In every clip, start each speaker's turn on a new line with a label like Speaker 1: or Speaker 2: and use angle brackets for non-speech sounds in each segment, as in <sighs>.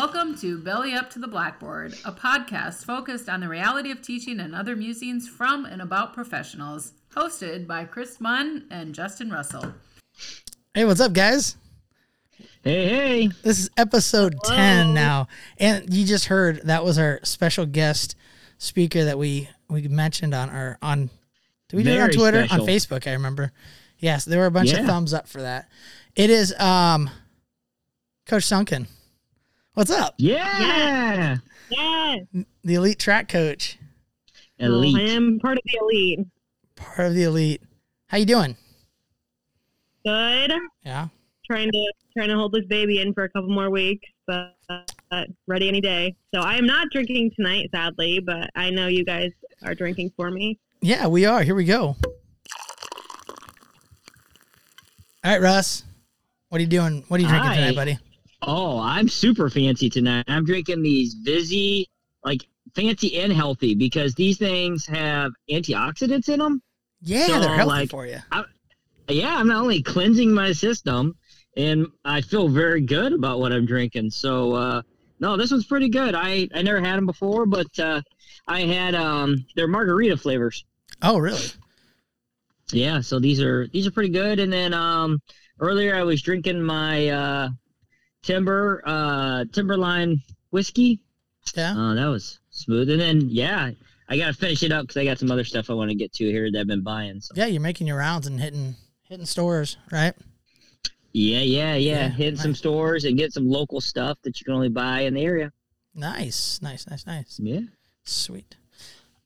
Speaker 1: Welcome to Belly Up to the Blackboard, a podcast focused on the reality of teaching and other musings from and about professionals, hosted by Chris Munn and Justin Russell.
Speaker 2: Hey, what's up, guys?
Speaker 3: Hey, hey.
Speaker 2: This is episode 10 now. And you just heard that was our special guest speaker that we we mentioned on our on did we do it on Twitter?
Speaker 3: special.
Speaker 2: On Facebook, I remember. Yes, there were a bunch of thumbs up for that. It is um Coach Suntken. What's up?
Speaker 3: Yeah.
Speaker 4: Yes.
Speaker 2: The elite track coach,
Speaker 3: Elite.
Speaker 4: I am part of the elite.
Speaker 2: part of the elite. How you doing?
Speaker 4: Good.
Speaker 2: Yeah.
Speaker 4: Trying to trying to hold this baby in for a couple more weeks, but uh, ready any day. So I am not drinking tonight, sadly, but I know you guys are drinking for me.
Speaker 2: Yeah, we are. Here we go. All right, Russ. What are you doing? What are you drinking
Speaker 3: Hi.
Speaker 2: tonight, buddy?
Speaker 3: Oh, I'm super fancy tonight. I'm drinking these Vizzy, like fancy and healthy, because these things have antioxidants in them.
Speaker 2: Yeah,
Speaker 3: So,
Speaker 2: they're healthy
Speaker 3: like,
Speaker 2: for you.
Speaker 3: Yeah, I'm not only cleansing my system, and I feel very good about what I'm drinking. So, uh, no, this one's pretty good. I I never had them before, but uh, I had um, they're margarita flavors.
Speaker 2: Oh, really?
Speaker 3: Yeah, so these are these are pretty good. And then um earlier I was drinking my uh timber uh timberline whiskey.
Speaker 2: Yeah.
Speaker 3: Oh, that was smooth. And then yeah, I gotta finish it up because I got some other stuff I want to get to here that I've been buying. So
Speaker 2: Yeah, you're making your rounds and hitting hitting stores, right?
Speaker 3: yeah, yeah, yeah,
Speaker 2: Yeah,
Speaker 3: hitting some
Speaker 2: nice. stores
Speaker 3: stores and get some local stuff that you can only buy in the area.
Speaker 2: Nice, nice, nice, nice.
Speaker 3: Yeah.
Speaker 2: Sweet.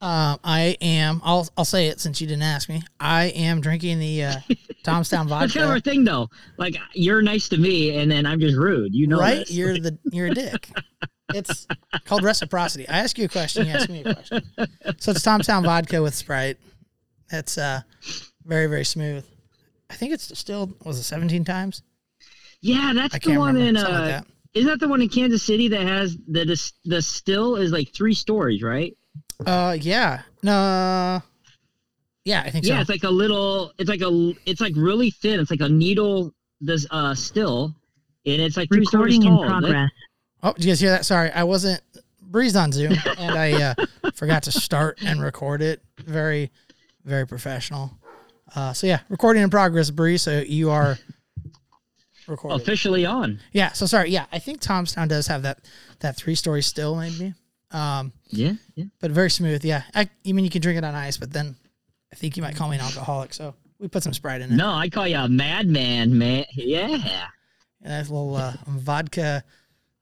Speaker 2: Um, I am. I'll I'll say it since you didn't ask me. I am drinking the uh, <laughs> Tom's Town vodka.
Speaker 3: That's kind of our thing though. Like you're nice to me and then I'm just rude. You know
Speaker 2: right?
Speaker 3: this.
Speaker 2: You're the you're a dick. <laughs> It's called reciprocity. I ask you a question, you ask me a question. So it's Tom's Town vodka with Sprite. It's uh very very smooth. I think it's still was it 17 times?
Speaker 3: Yeah, that's
Speaker 2: I
Speaker 3: the one
Speaker 2: remember.
Speaker 3: in uh
Speaker 2: like that.
Speaker 3: Isn't that the one in Kansas City that has the the, the still is like three stories, right?
Speaker 2: Uh, yeah. No. Yeah, I think
Speaker 3: Yeah,
Speaker 2: so.
Speaker 3: it's like a little. It's like a. It's like really thin. It's like a needle. This uh still, and it's like three stories
Speaker 4: Recording in
Speaker 3: tall. That-
Speaker 4: progress.
Speaker 2: Oh, did you guys hear that? Sorry, I wasn't breezed on Zoom, and I uh, <laughs> forgot to start and record it. Very, very professional. Uh, so yeah, recording in progress, Bre. So you are recording.
Speaker 3: officially on.
Speaker 2: Yeah. So sorry. Yeah, I think Tom's Town does have that that three story still maybe, um,
Speaker 3: Yeah, yeah.
Speaker 2: but very smooth. Yeah. I, I mean, you can drink it on ice, but then I think you might call me an alcoholic. So we put some Sprite in it.
Speaker 3: No, I call you a madman, man. Yeah,
Speaker 2: And that's a little uh, vodka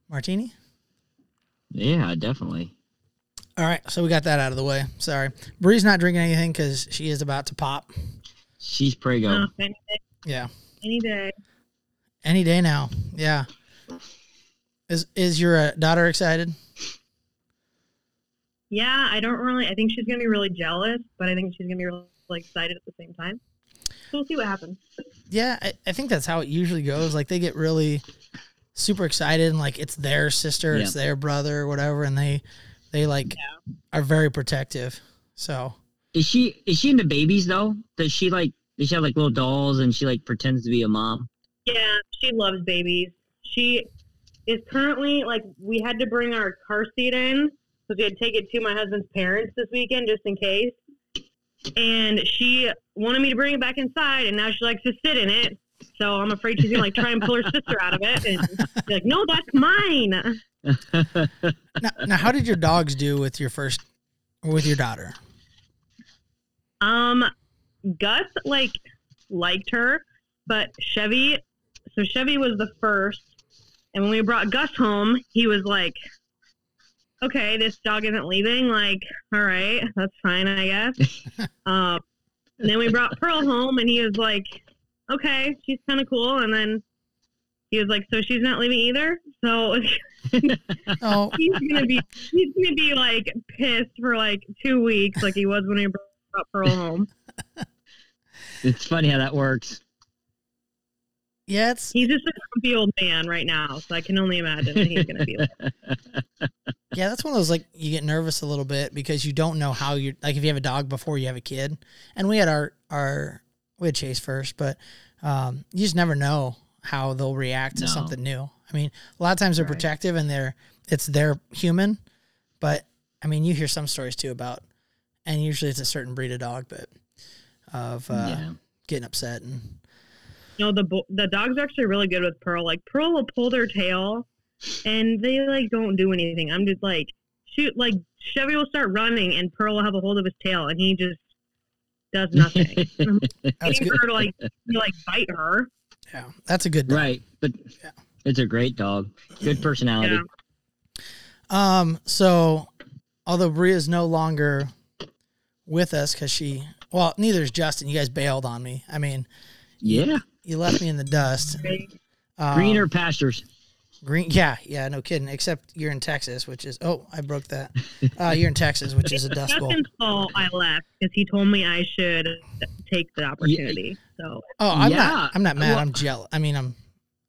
Speaker 2: martini.
Speaker 3: yeah, definitely.
Speaker 2: All right, so we got that out of the way. Sorry, Bre's not drinking anything because she is about to pop.
Speaker 3: She's prego.
Speaker 4: Oh, any day.
Speaker 2: Yeah,
Speaker 4: Any day.
Speaker 2: any day now. Yeah. Is is your uh, daughter excited?
Speaker 4: Yeah, I don't really. I think she's gonna be really jealous, but I think she's gonna be really excited at the same time. So we'll see what happens.
Speaker 2: Yeah, I, I think that's how it usually goes. Like they get really super excited and like it's their sister, it's their brother, or whatever, and they they like are very protective. So
Speaker 3: Is she is she into babies though? Does she like? Does she have like little dolls and she like pretends to be a mom?
Speaker 4: Yeah, she loves babies. She is currently like we had to bring our car seat in, we had to take it to my husband's parents this weekend just in case. And she wanted me to bring it back inside, and now she likes to sit in it. So I'm afraid she's gonna like try and pull her sister out of it, and be like, "No, that's mine." <laughs>
Speaker 2: now, now, how did your dogs do with your first with your daughter?
Speaker 4: Um, Gus like liked her, but Chevy. So Chevy was the first, and when we brought Gus home, he was like, "Okay, this dog isn't leaving. Like, all right, that's fine, I guess." <laughs> um, and then we brought Pearl home, and he was like, "Okay, she's kind of cool." And then he was like, "So she's not leaving either." So <laughs>
Speaker 2: Oh, <laughs>
Speaker 4: he's gonna be he's gonna be like pissed for like two weeks, like he was when he brought Pearl home.
Speaker 3: It's funny how that works.
Speaker 2: Yeah, it's
Speaker 4: He's just a grumpy old man right now, so I can only imagine what he's gonna be like. <laughs>
Speaker 2: Yeah, that's one of those like you get nervous a little bit because you don't know how you're like if you have a dog before you have a kid. And we had our our we had Chase first, but um, you just never know how they'll react to
Speaker 3: No.
Speaker 2: something new. I mean, a lot of times they're
Speaker 1: Right.
Speaker 2: protective and they're it's their human, but I mean, you hear some stories too about, and usually it's a certain breed of dog, but of uh,
Speaker 3: yeah.
Speaker 2: getting upset and
Speaker 4: No, the bo- the dog's actually really good with Pearl. Like Pearl will pull their tail, and they like don't do anything. I'm just like shoot. Like Chevy will start running, and Pearl will have a hold of his tail, and he just does <laughs> nothing. And <laughs> I'm
Speaker 2: that's good.
Speaker 4: for her to like to, like bite her.
Speaker 2: Yeah, that's a good dog.
Speaker 3: right, but
Speaker 2: Yeah.
Speaker 3: it's a great dog. Good personality.
Speaker 4: Yeah.
Speaker 2: Um, so although Bre's no longer with us because she, well, neither is Justin. You guys bailed on me. I mean,
Speaker 3: Yeah.
Speaker 2: You left me in the dust. Um,
Speaker 3: Greener pastures.
Speaker 2: green, yeah, yeah, no kidding. Except you're in Texas, which is oh, I broke that. Uh, you're in Texas, which is a dust bowl. <laughs>
Speaker 4: Justin's fault I left because he told me I should take the opportunity. So
Speaker 2: Oh, I'm
Speaker 3: Yeah.
Speaker 2: not. I'm not mad.
Speaker 3: Well-
Speaker 2: I'm jealous. I mean, I'm.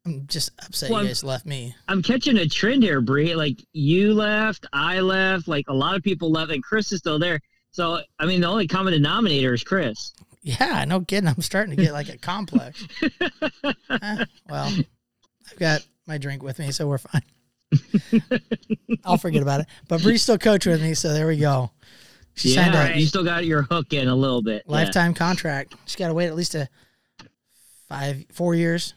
Speaker 2: I'm just upset
Speaker 3: Well,
Speaker 2: you guys left me.
Speaker 3: I'm catching a trend here, Bre. Like you left, I left, like a lot of people left, and Chris is still there. So I mean, the only common denominator is Chris.
Speaker 2: Yeah, no kidding. I'm starting to get like a complex. <laughs> Eh, well, I've got my drink with me, so we're fine. <laughs> I'll forget about it. But Bre's still coach with me, so there we go. She signed
Speaker 3: yeah,
Speaker 2: a
Speaker 3: you still got your hook in a little bit. Yeah.
Speaker 2: lifetime contract. She's got to wait at least a five, four years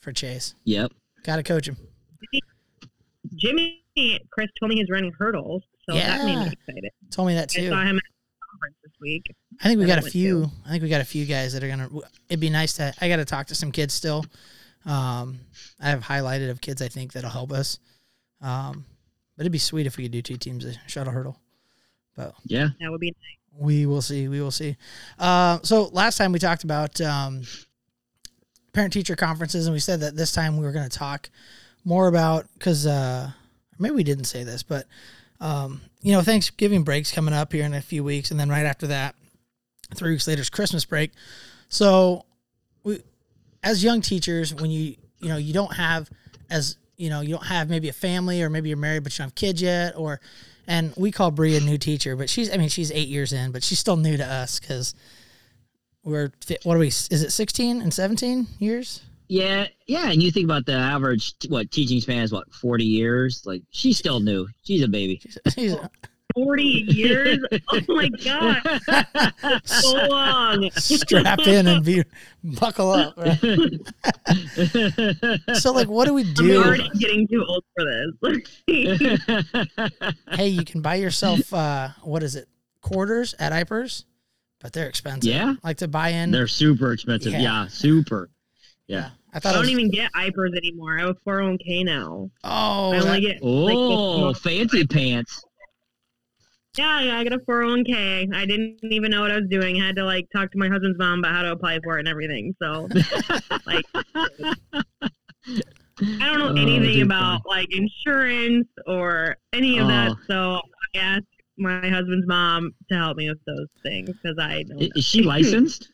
Speaker 2: for Chase.
Speaker 3: Yep.
Speaker 2: Got to coach him.
Speaker 4: Jimmy, Chris told me he's running hurdles, so that made me excited.
Speaker 2: Told me that
Speaker 4: I
Speaker 2: too.
Speaker 4: saw him at the conference this week.
Speaker 2: I think we got a
Speaker 4: went
Speaker 2: few. I think we got a few guys that are gonna. It'd be nice to. I got to talk to some kids still. Um, I have highlighted of kids I think that'll help us. Um, but it'd be sweet if we could do two teams of shuttle hurdle. But
Speaker 3: Yeah.
Speaker 4: That would be nice.
Speaker 2: we will see. We will see. Uh, so last time we talked about um, parent teacher conferences, and we said that this time we were going to talk more about because uh, maybe we didn't say this, but um, you know, Thanksgiving breaks coming up here in a few weeks, and then right after that, three weeks later is Christmas break. So we, as young teachers, when you you know you don't have as you know you don't have maybe a family or maybe you're married but you don't have kids yet or and we call Bre a new teacher, but she's I mean she's eight years in, but she's still new to us because we're what are we? Is it sixteen and seventeen years?
Speaker 3: Yeah, yeah, and you think about the average what teaching span is what forty years. Like she's still new. She's a baby.
Speaker 2: She's, she's
Speaker 4: 40 <laughs> years. oh my god, <laughs> so long.
Speaker 2: Strap in and be buckle up. <laughs> Right? So like, what do we do?
Speaker 4: I'm
Speaker 2: do?
Speaker 4: already getting too old for this.
Speaker 2: Hey, you can buy yourself uh, what is it? Quarters at IPERS, but they're expensive.
Speaker 3: Yeah.
Speaker 2: like to buy in.
Speaker 3: They're super expensive.
Speaker 2: Yeah.
Speaker 3: Yeah, super. Yeah.
Speaker 2: I
Speaker 4: I
Speaker 2: thought it
Speaker 4: don't
Speaker 2: was,
Speaker 4: even get IPERS anymore. I have a 401k now.
Speaker 2: Oh,
Speaker 4: I only get
Speaker 3: Oh,
Speaker 4: like,
Speaker 3: fancy pants.
Speaker 4: yeah, yeah. I got a 401k. I didn't even know what I was doing. I had to like talk to my husband's mom about how to apply for it and everything. So <laughs> like, I don't know
Speaker 3: Oh,
Speaker 4: anything
Speaker 3: dude,
Speaker 4: about like insurance or any of that.
Speaker 3: Oh.
Speaker 4: So I asked my husband's mom to help me with those things because I don't
Speaker 3: I-
Speaker 4: know.
Speaker 3: Is she licensed? <laughs>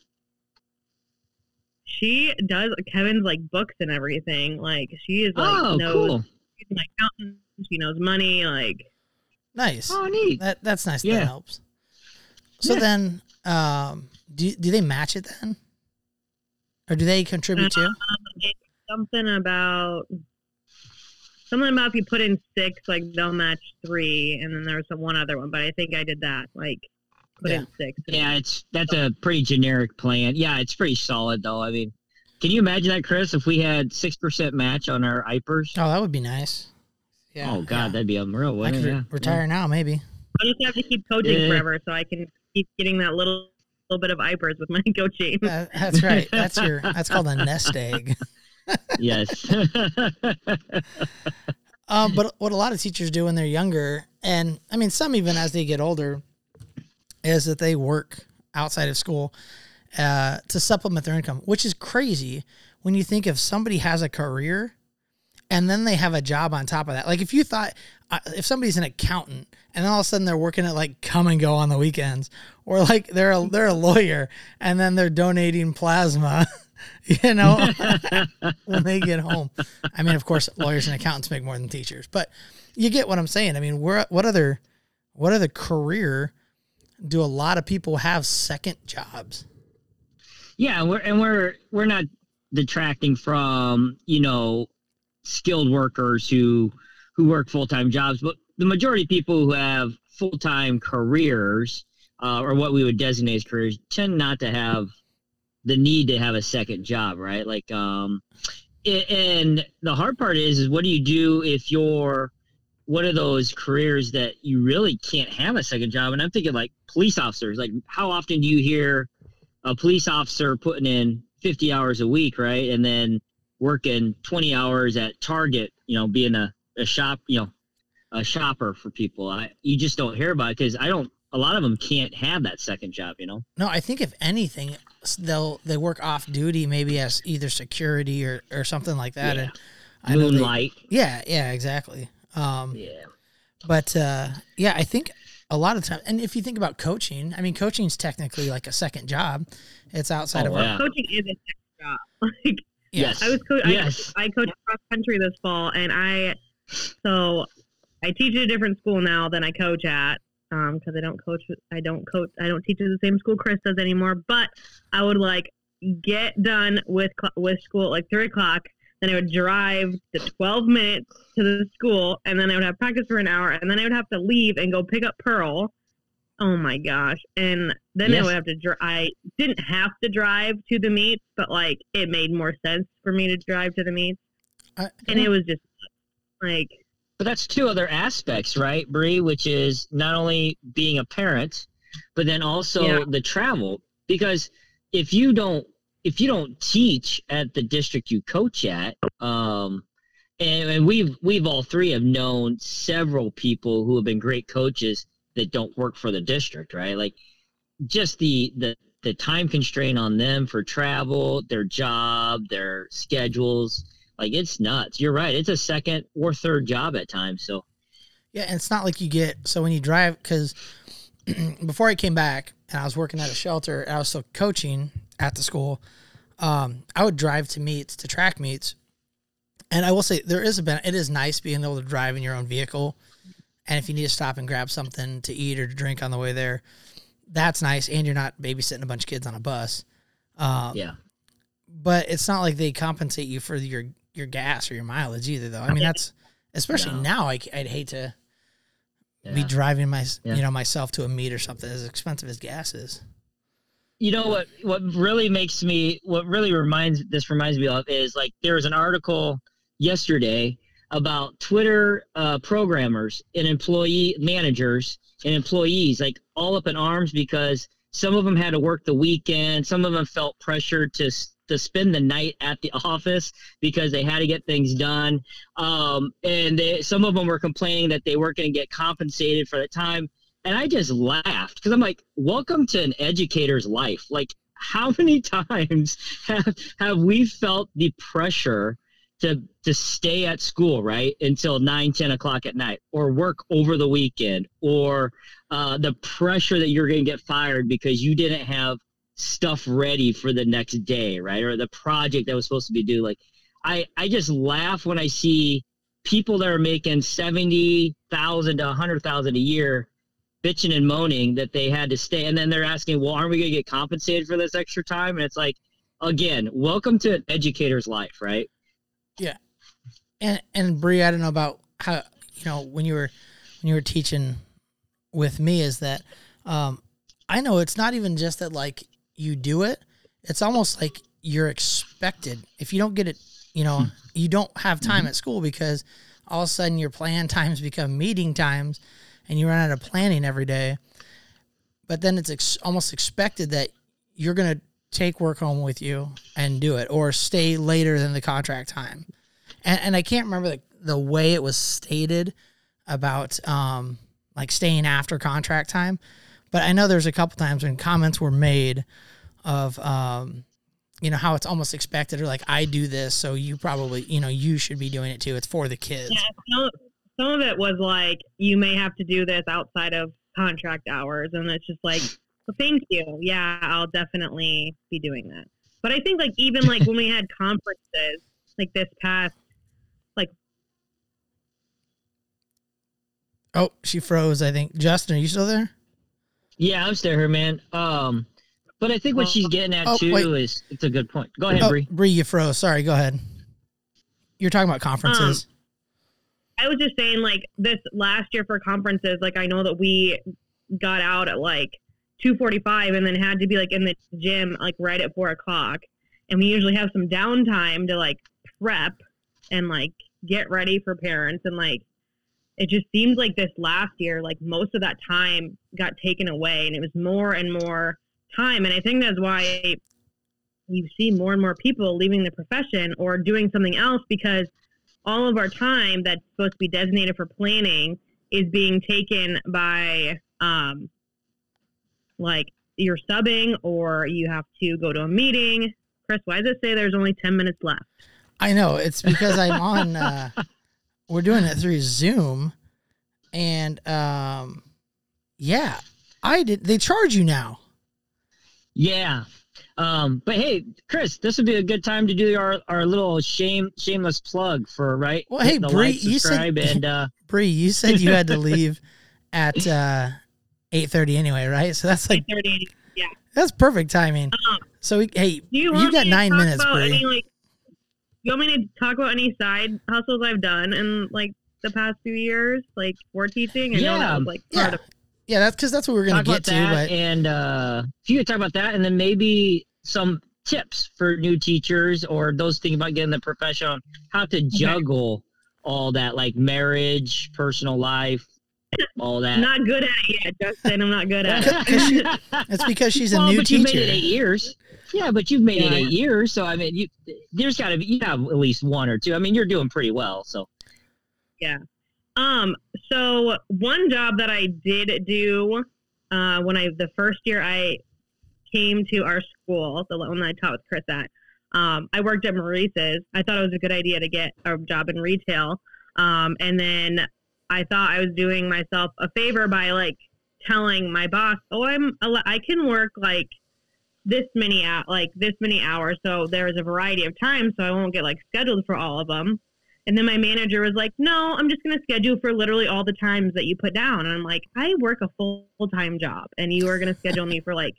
Speaker 4: She does Kevin's like books and everything. Like she is like
Speaker 3: oh,
Speaker 4: knows
Speaker 3: cool.
Speaker 4: she's an accountant. She knows money. Like
Speaker 2: nice.
Speaker 3: Oh, neat.
Speaker 2: That that's nice. That helps. So
Speaker 3: Yeah.
Speaker 2: then, um, do do they match it then, or do they contribute too?
Speaker 4: something about something about if you put in six, like they'll match three, and then there's some one other one. But I think I did that. Like put
Speaker 2: Yeah.
Speaker 4: in six.
Speaker 3: Yeah, it's that's a pretty generic plan. Yeah, it's pretty solid though. I mean, can you imagine that, Chris? If we had six percent match on our IPERS?
Speaker 2: Oh, that would be nice. Yeah.
Speaker 3: oh God,
Speaker 2: yeah.
Speaker 3: that'd be unreal.
Speaker 2: I
Speaker 3: Wouldn't
Speaker 2: could
Speaker 3: it?
Speaker 2: re-
Speaker 3: Yeah.
Speaker 2: retire now, maybe.
Speaker 4: I just have to keep coaching
Speaker 3: Yeah.
Speaker 4: forever, so I can keep getting that little little bit of IPERS with my <laughs> coaching.
Speaker 2: Uh, that's right. That's your. That's called a nest egg. <laughs>
Speaker 3: Yes. <laughs>
Speaker 2: Um, but what a lot of teachers do when they're younger, and I mean some even as they get older, is that they work outside of school uh, to supplement their income, which is crazy when you think if somebody has a career and then they have a job on top of that. Like if you thought uh, if somebody's an accountant and then all of a sudden they're working at like Kum & Go on the weekends, or like they're a, they're a lawyer and then they're donating plasma. <laughs> You know, <laughs> when they get home. I mean, of course, lawyers and accountants make more than teachers, but you get what I'm saying. I mean, where what other what other career do a lot of people have second jobs?
Speaker 3: yeah, and we're and we're we're not detracting from you know skilled workers who who work full time jobs, but the majority of people who have full time careers uh, or what we would designate as careers tend not to have the need to have a second job, right? Like, um, and the hard part is, is what do you do if you're one of those careers that you really can't have a second job? And I'm thinking like police officers. Like, how often do you hear a police officer putting in 50 hours a week, right, and then working 20 hours at Target, you know, being a, a shop, you know, a shopper for people. I you just don't hear about it because I don't. A lot of them can't have that second job, you know.
Speaker 2: No, I think if anything, they'll they work off duty maybe as either security or, or something like that.
Speaker 3: Yeah.
Speaker 2: And I know they-
Speaker 3: Moonlight.
Speaker 2: yeah, yeah, exactly. Um,
Speaker 3: yeah.
Speaker 2: but uh, yeah, I think a lot of time, and if you think about coaching, I mean, coaching is technically like a second job. It's outside
Speaker 3: Oh,
Speaker 2: of our
Speaker 3: yeah.
Speaker 4: Coaching is a next job. <laughs> Like.
Speaker 3: Yes.
Speaker 4: I was co-
Speaker 3: Yes.
Speaker 4: I, I coached cross country this fall, and I so I teach at a different school now than I coach at because I don't coach. I don't coach. I don't teach at the same school Chris does anymore. But I would like get done with cl- with school at like three o'clock. Then I would drive the twelve minutes to the school, and then I would have practice for an hour, and then I would have to leave and go pick up Pearl. Oh my gosh! And then I would have to. Dr- I didn't have to drive to the meets, but like it made more sense for me to drive to the meets,
Speaker 2: I-
Speaker 4: and it was just like
Speaker 3: But that's two other aspects, right, Bre? Which is not only being a parent, but then also
Speaker 4: Yeah.
Speaker 3: the travel. Because if you don't, if you don't teach at the district you coach at, um, and, and we've we've all three have known several people who have been great coaches that don't work for the district, right? Like just the the the time constraint on them for travel, their job, their schedules. Like it's nuts. You're right. It's a second or third job at times. So
Speaker 2: Yeah, and it's not like you get so when you drive because <clears throat> before I came back and I was working at a shelter I was still coaching at the school. Um, I would drive to meets to track meets, and I will say there is a ben- it is nice being able to drive in your own vehicle, and if you need to stop and grab something to eat or to drink on the way there, that's nice, and you're not babysitting a bunch of kids on a bus. Um,
Speaker 3: yeah.
Speaker 2: but it's not like they compensate you for your your gas or your mileage either, though. I mean, that's especially
Speaker 3: No.
Speaker 2: now. I, would hate to be driving my
Speaker 3: Yeah.
Speaker 2: you know myself to a meet or something as expensive as gas is.
Speaker 3: You know what what really makes me what really reminds this reminds me of is like there was an article yesterday about twitter uh, programmers and employee managers and employees like all up in arms because some of them had to work the weekend some of them felt pressured to to spend the night at the <laughs> office because they had to get things done. Um, and they, some of them were complaining that they weren't going to get compensated for the time and I just laughed because I'm like, welcome to an educator's life. Like, how <laughs> many times have have we felt the pressure to to stay at school right until 9 10 o'clock at night or work over the weekend or uh, the pressure that you're going to get fired because you didn't have stuff ready for the next day right or the project that was supposed to be due like i i just laugh when i see people that are making 70,000 to 100,000 a year bitching and moaning that they had to stay. And then they're asking well aren't we going to get compensated for this extra time? And it's like again welcome to an educator's life right? Yeah.
Speaker 2: And and Bre, I don't know about how you know when you were when you were teaching with me is that um, I know it's not even just that like you do it; it's almost like you're expected. If you don't get it, you know, you don't have time at school because all of a sudden your plan <laughs> times become meeting times, and you run out of planning every day. But then it's ex- almost expected that you're gonna take work home with you and do it, or stay later than the contract time and, and I can't remember the, the way it was stated about um, like staying after contract time, but I know there's a couple times when comments were made of um, you know how it's almost expected or like I do this, so you probably you know you should be doing it too. It's for the kids.
Speaker 4: Yeah, some, some of it was like you may have to do this outside of contract hours, and it's just like, well, thank you. Yeah, I'll definitely be doing that. But I think like even like when we had <laughs> conferences like this past, like
Speaker 2: Oh, she froze. I think Justin, are you still there?
Speaker 3: yeah i'm still here man um but i think what she's getting at
Speaker 2: Oh,
Speaker 3: too
Speaker 2: wait.
Speaker 3: is it's a good point go ahead
Speaker 2: oh,
Speaker 3: Bre.
Speaker 2: Bre, you froze. Sorry, go ahead. You're talking about conferences.
Speaker 4: I was just saying, like this last year for conferences, like I know that we got out at like two forty-five, and then had to be like in the gym like right at four o'clock, and we usually have some downtime to like prep and like get ready for parents, and like it just seems like this last year, like most of that time got taken away, and it was more and more time, and I think that's why you see more and more people leaving the profession or doing something else because all of our time that's supposed to be designated for planning is being taken by um, like you're subbing or you have to go to a meeting. Chris, why does it say there's only 10 minutes left?
Speaker 2: I know it's because I'm on. Uh, <laughs> we're doing it through Zoom, and um, yeah, I did. They charge you now.
Speaker 3: Yeah. Um, but hey, Chris, this would be a good time to do our, our little shame shameless plug for right.
Speaker 2: Well, hey,
Speaker 3: Hit
Speaker 2: Bre,
Speaker 3: like,
Speaker 2: you said-
Speaker 3: and uh, <laughs>
Speaker 2: Bre, you said you had to <laughs> leave at uh, eight thirty anyway, right? So that's like
Speaker 4: 8:30. Yeah.
Speaker 2: that's perfect timing.
Speaker 4: Um,
Speaker 2: So we, hey,
Speaker 4: do you,
Speaker 2: you,
Speaker 4: want
Speaker 2: got
Speaker 4: me to
Speaker 2: nine
Speaker 4: talk
Speaker 2: minutes,
Speaker 4: about
Speaker 2: Bre.
Speaker 4: any, like, you want me to talk about any side hustles I've done in like the past few years, like for teaching? I know
Speaker 3: Yeah.
Speaker 4: that was like part
Speaker 2: Yeah.
Speaker 4: of
Speaker 2: yeah, that's because that's what we're gonna
Speaker 3: talk
Speaker 2: get
Speaker 3: about
Speaker 2: to.
Speaker 3: that,
Speaker 2: But
Speaker 3: and uh, if you could talk about that, and then maybe some tips for new teachers or those thinking about getting the profession on how to juggle all that, like marriage, personal life, all that.
Speaker 4: not good at it yet, Justin. I'm not good at it.
Speaker 2: Because she- <laughs> it's because she's a
Speaker 3: well,
Speaker 2: new
Speaker 3: but you've made it
Speaker 2: teacher.
Speaker 3: eight years. Yeah, but you've made it eight years, so I mean, you there's got to be you have at least one or two. I mean, you're doing pretty well. So Yeah.
Speaker 4: Um, so one job that I did do uh, when I the first year I came to our school, the one I taught with Chris at, um, I worked at Maurice's. I thought it was a good idea to get a job in retail, um, and then I thought I was doing myself a favor by like telling my boss, "Oh, I'm I can work like." this many like this many hours so there's a variety of times so i won't get like scheduled for all of them and then my manager was like, "No, I'm just going to schedule for literally all the times that you put down." And I'm like, "I work a full time job, and you are going to schedule me for like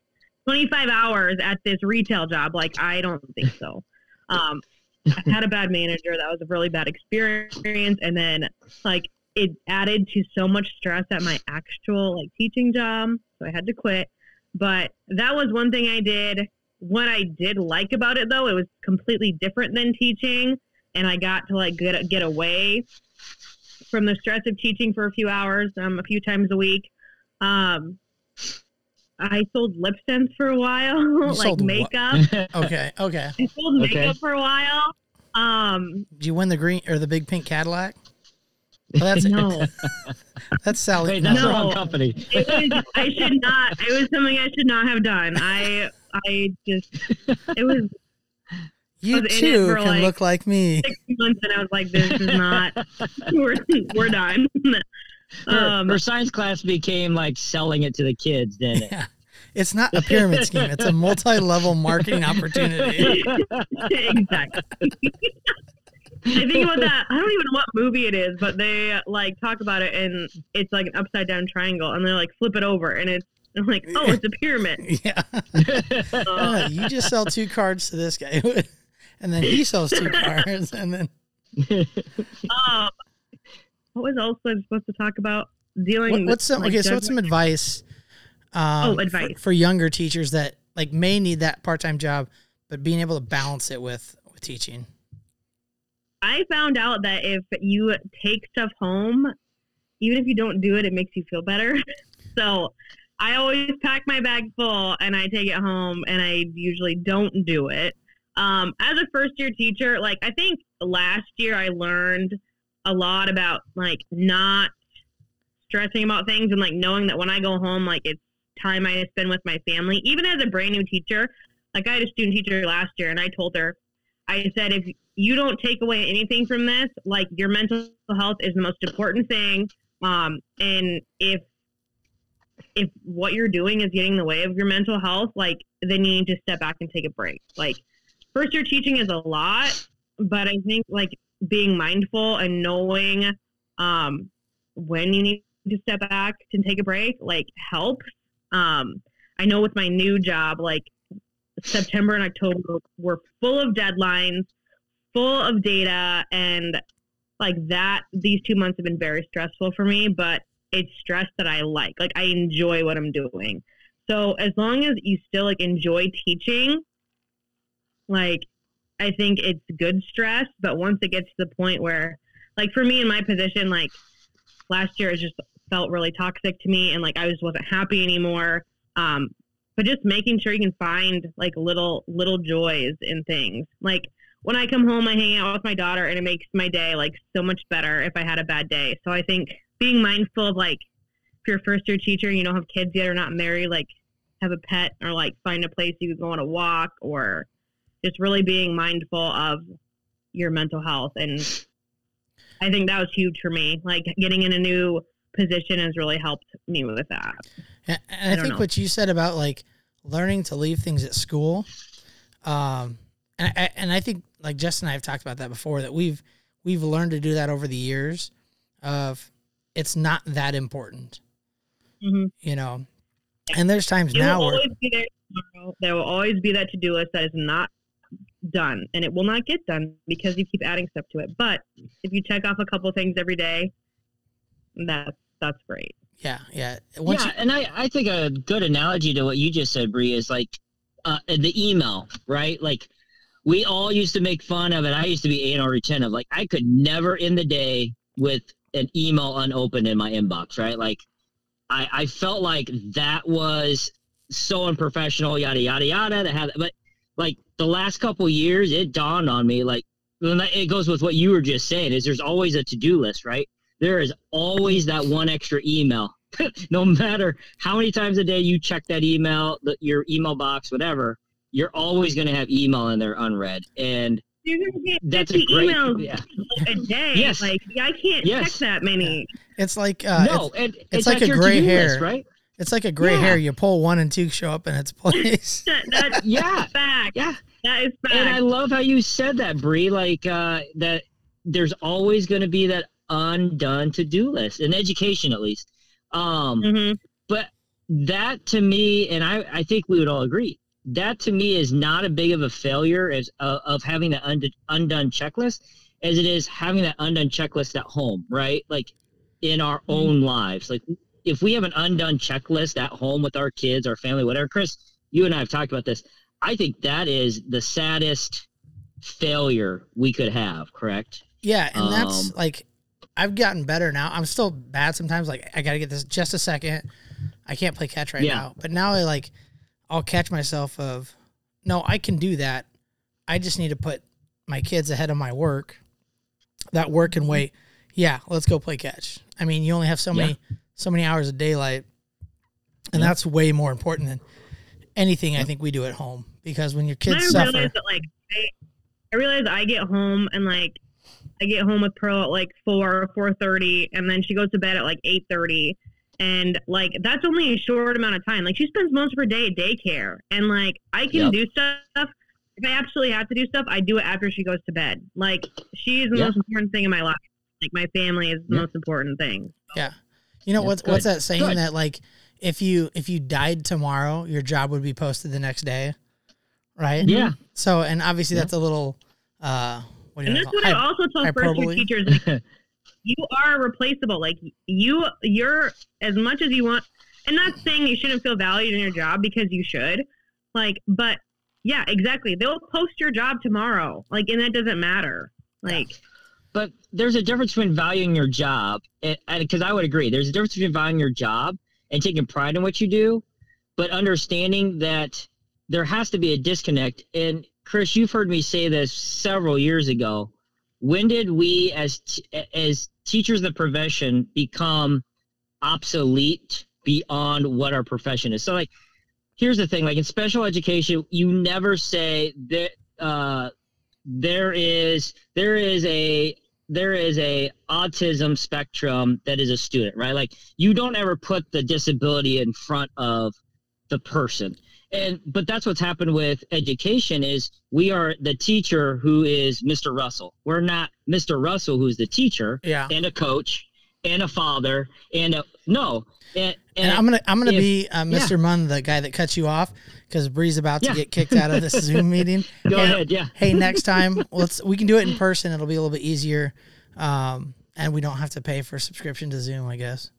Speaker 4: 25 hours at this retail job? Like, I don't think so." Um, I had a bad manager. That was a really bad experience, and then like it added to so much stress at my actual like teaching job, so I had to quit. But that was one thing I did. What I did like about it, though, it was completely different than teaching and I got to like get get away from the stress of teaching for a few hours, um, a few times a week. Um, I sold lip scents for a while, <laughs> like makeup. <laughs>
Speaker 2: Okay, okay.
Speaker 4: I sold
Speaker 3: Okay.
Speaker 4: makeup for a while. Um,
Speaker 2: Did you win the green or the big pink Cadillac? Well, that's
Speaker 4: no, <laughs>
Speaker 2: that's Sally.
Speaker 3: Wait, that's
Speaker 4: No.
Speaker 3: the wrong company.
Speaker 4: it was, I should not. It was something I should not have done. I I just it was
Speaker 2: you
Speaker 4: was
Speaker 2: too can
Speaker 4: like,
Speaker 2: look like me.
Speaker 4: six months, and I was like, "This is not. We're we're done."
Speaker 3: Her,
Speaker 4: Um,
Speaker 3: her science class became like selling it to the kids, didn't it?
Speaker 2: Yeah. It's not a pyramid scheme. It's a multi-level marketing opportunity. <laughs>
Speaker 4: exactly. I think about that. I don't even know what movie it is, but they like talk about it, and it's like an upside down triangle, and they're like flip it over, and it's I'm like, oh, it's a pyramid. <laughs>
Speaker 2: Yeah.
Speaker 4: Uh,
Speaker 2: you just sell two cards to this guy, <laughs> and then he sells two cards, and then
Speaker 4: um, what was else I was supposed to talk about? Dealing.
Speaker 2: what,
Speaker 4: with,
Speaker 2: what's some
Speaker 4: like,
Speaker 2: okay? So what's some advice? Um,
Speaker 4: Oh,
Speaker 2: for-
Speaker 4: advice.
Speaker 2: for, younger teachers that like may need that part-time job, but being able to balance it with with teaching.
Speaker 4: I found out that if you take stuff home, even if you don't do it, it makes you feel better. <laughs> so I always pack my bag full and I take it home and I usually don't do it. Um, as a first year teacher, like I think last year I learned a lot about like not stressing about things and like knowing that when I go home, like it's time I spend with my family. Even as a brand new teacher, like I had a student teacher last year and I told her, I said, if you don't take away anything from this, like your mental health is the most important thing. Um, and if if what you're doing is getting in the way of your mental health, like then you need to step back and take a break. Like first year teaching is a lot, but I think like being mindful and knowing um, when you need to step back and take a break, like helps. Um, I know with my new job, like September and October were full of deadlines, full of data and like that these two months have been very stressful for me but it's stress that i like like i enjoy what i'm doing so as long as you still like enjoy teaching like i think it's good stress but once it gets to the point where like for me in my position like last year it just felt really toxic to me and like i just wasn't happy anymore um but just making sure you can find like little little joys in things like when I come home, I hang out with my daughter, and it makes my day like so much better if I had a bad day. So I think being mindful of like if you're a first year teacher, you don't have kids yet or not married, like have a pet or like find a place you can go on a walk or just really being mindful of your mental health. And I think that was huge for me. Like getting in a new position has really helped me with that.
Speaker 2: And, I, I think know. what you said about like learning to leave things at school, um, and I, and I think like Justin and I have talked about that before that we've we've learned to do that over the years of it's not that important. Mm-hmm. You know, and there's times
Speaker 4: it
Speaker 2: now
Speaker 4: will
Speaker 2: where
Speaker 4: be there, there will always be that to do list that is not done, and it will not get done because you keep adding stuff to it. But if you check off a couple things every day, that's that's great.
Speaker 2: Yeah, yeah.
Speaker 3: Once yeah, you- and I I think a good analogy to what you just said, Bre, is like uh, the email, right? Like we all used to make fun of it. I used to be A&R retentive. Like I could never in the day with an email unopened in my inbox, right? Like I, I felt like that was so unprofessional, yada yada yada. To have, but like the last couple years, it dawned on me. Like it goes with what you were just saying. Is there's always a to do list, right? There is always that one extra email. <laughs> no matter how many times a day you check that email, the, your email box, whatever, you're always going to have email in there unread, and
Speaker 4: that's a great emails yeah. a day. <laughs> Yes, like I can't yes. check that many.
Speaker 2: It's like uh, no, it's, and, it's, it's like, like a gray hair, list, right? It's like a gray yeah. hair. You pull one and two show up in its <laughs> place.
Speaker 4: that, that's yeah, fact.
Speaker 3: Yeah,
Speaker 4: that is fact.
Speaker 3: And I love how you said that, Bre. Like uh, that, there's always going to be that undone to do list in education, at least. Um, mm-hmm. But that to me, and I, I think we would all agree, that to me is not a big of a failure as uh, of having that und- undone checklist as it is having that undone checklist at home, right? Like in our mm-hmm. own lives. Like if we have an undone checklist at home with our kids, our family, whatever. Chris, you and I have talked about this. I think that is the saddest failure we could have. Correct?
Speaker 2: Yeah, and that's um, like I've gotten better now. I'm still bad sometimes. Like I got to get this just a second. I can't play catch right yeah. now. But now I like I'll catch myself of, no, I can do that. I just need to put my kids ahead of my work. That work can wait. Yeah, let's go play catch. I mean, you only have so many so many hours of daylight, and yeah. that's way more important than anything I think we do at home. Because when your kids I suffer,
Speaker 4: that, like I, I realize I get home and like I get home with Pearl at like four four thirty, and then she goes to bed at like eight thirty, and like that's only a short amount of time. Like she spends most of her day at daycare, and like I can yep. do stuff. If I absolutely have to do stuff, I do it after she goes to bed. Like she is the yep. most important thing in my life. Like my family is the yep. most important thing.
Speaker 2: Yeah, you know what's what's that saying good. that like if you if you died tomorrow, your job would be posted the next day, right?
Speaker 3: Yeah.
Speaker 2: So and obviously that's a little. uh what
Speaker 4: and that's what I also tell first year teachers. Like, <laughs> you are replaceable. Like you, you're as much as you want. And not saying you shouldn't feel valued in your job because you should. Like, but yeah, exactly. They'll post your job tomorrow. Like, and that doesn't matter. Like,
Speaker 3: but there's a difference between valuing your job, and because I would agree, there's a difference between valuing your job and taking pride in what you do, but understanding that there has to be a disconnect. And Chris, you've heard me say this several years ago. When did we, as as teachers of the profession become obsolete beyond what our profession is. So like here's the thing, like in special education, you never say that uh, there is there is a there is a autism spectrum that is a student, right? Like you don't ever put the disability in front of the person. And but that's what's happened with education is we are the teacher who is Mr. Russell. We're not Mr. Russell who's the teacher
Speaker 2: yeah.
Speaker 3: and a coach and a father and a no. And,
Speaker 2: And I'm gonna I'm gonna
Speaker 3: if-
Speaker 2: be uh, Mr. Munn, the guy that cuts you off, because Bre's about to
Speaker 3: Yeah.
Speaker 2: get kicked out of this <laughs> Zoom meeting.
Speaker 3: go
Speaker 2: Hey,
Speaker 3: ahead, yeah.
Speaker 2: Hey, next <laughs> time let's we can do it in person. It'll be a little bit easier, um, and we don't have to pay for a subscription to Zoom. I guess.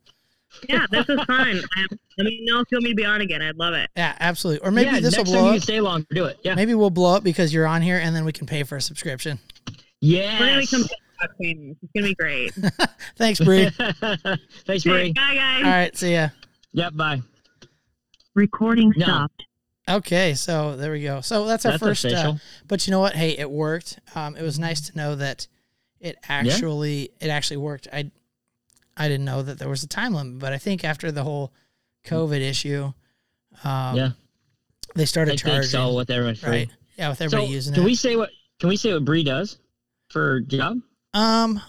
Speaker 4: Yeah, this is fine. <laughs> I, let me know if you want me to be on again. I'd love it.
Speaker 2: Yeah, absolutely. Or maybe
Speaker 3: yeah,
Speaker 2: this will
Speaker 3: next time
Speaker 2: blow
Speaker 3: you
Speaker 2: up.
Speaker 3: can stay longer. Do it. Yeah.
Speaker 2: Maybe we'll blow up because you're on here, and then we can pay for a subscription.
Speaker 3: Yeah.
Speaker 4: We're gonna become famous. It's gonna be great. <laughs>
Speaker 2: Thanks, Bre. <laughs>
Speaker 3: Thanks,
Speaker 4: Okay,
Speaker 3: Bre.
Speaker 4: bye guys.
Speaker 2: All right, see ya.
Speaker 3: Yep. Bye.
Speaker 4: Recording
Speaker 3: No.
Speaker 4: stopped.
Speaker 2: Okay, so there we go. So that's our
Speaker 3: That's
Speaker 2: first. Uh, but you know what? Hey, it worked. Um, it was nice to know that it actually it actually worked. I I didn't know that there was a time limit, but I think after the whole COVID issue, um,
Speaker 3: yeah.
Speaker 2: they
Speaker 3: I
Speaker 2: started
Speaker 3: think
Speaker 2: charging.
Speaker 3: so with everyone free.
Speaker 2: right? Yeah, with everybody
Speaker 3: So
Speaker 2: using
Speaker 3: can
Speaker 2: it.
Speaker 3: we say what? Can we say what Bre does for job?
Speaker 2: um,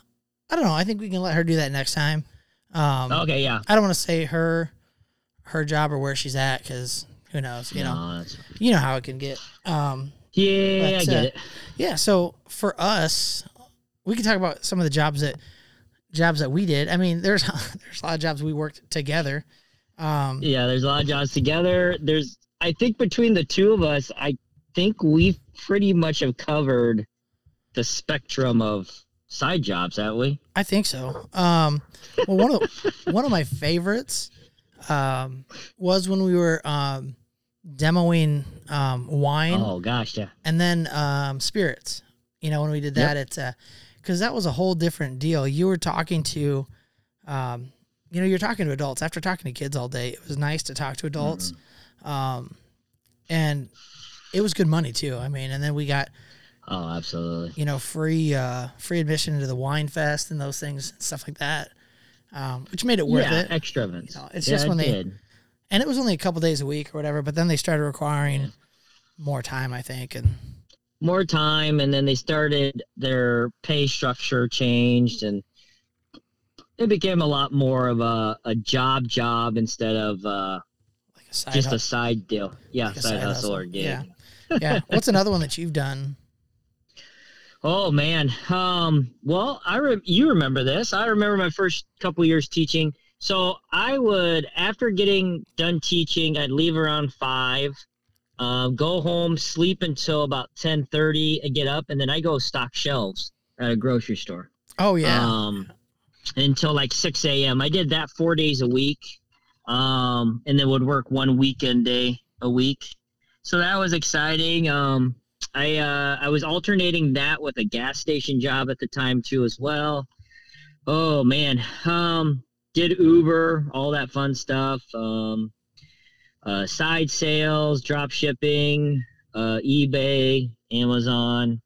Speaker 2: I don't know. I think we can let her do that next time. Um,
Speaker 3: okay. Yeah.
Speaker 2: I don't want to say her her job or where she's at because who knows? You know,
Speaker 3: No, that's-
Speaker 2: you know how it can get. Um,
Speaker 3: yeah,
Speaker 2: But,
Speaker 3: I get
Speaker 2: uh,
Speaker 3: it.
Speaker 2: Yeah, so for us, we can talk about some of the jobs that jobs that we did. I mean, there's <laughs> there's a lot of jobs we worked together. Um,
Speaker 3: Yeah, there's a lot of jobs together. There's, I think between the two of us, I think we pretty much have covered the spectrum of side jobs, haven't we?
Speaker 2: I think so. Um, well, one of <laughs> one of my favorites um, was when we were um, demoing um, wine
Speaker 3: Oh gosh, yeah.
Speaker 2: and then um, spirits. You know, when we did that, it's because that was a whole different deal. You were talking to, um, you know, you're talking to adults. After talking to kids all day, it was nice to talk to adults, um, and it was good money too. I mean, and then we got
Speaker 3: Oh, absolutely.
Speaker 2: you know free uh, free admission into the wine fest and those things and stuff like that, um, which made it worth
Speaker 3: yeah,
Speaker 2: it.
Speaker 3: extra events.
Speaker 2: You know, it's
Speaker 3: Yeah,
Speaker 2: just
Speaker 3: it
Speaker 2: when they-
Speaker 3: did.
Speaker 2: and it was only a couple days a week or whatever. But then they started requiring more time, I think, and
Speaker 3: more time, and then they started their pay structure changed, and it became a lot more of a, a job job instead of uh,
Speaker 2: like a side
Speaker 3: just a side deal. Yeah,
Speaker 2: Like
Speaker 3: side,
Speaker 2: side
Speaker 3: hustle,
Speaker 2: hustle,
Speaker 3: or gig.
Speaker 2: yeah. yeah. <laughs> What's another one that you've done?
Speaker 3: Oh man. Um, well, I re- you remember this. I remember my first couple years teaching. So I would, after getting done teaching, I'd leave around five, uh, go home, sleep until about ten thirty, and get up, and then I go stock shelves at a grocery store.
Speaker 2: Oh yeah.
Speaker 3: Um, until like six a.m. I did that four days a week, um, and then would work one weekend day a week. So that was exciting. Um, I uh, I was alternating that with a gas station job at the time too as well. Oh man, um, did Uber, all that fun stuff. Um, uh, side sales, drop shipping, uh, eBay, Amazon.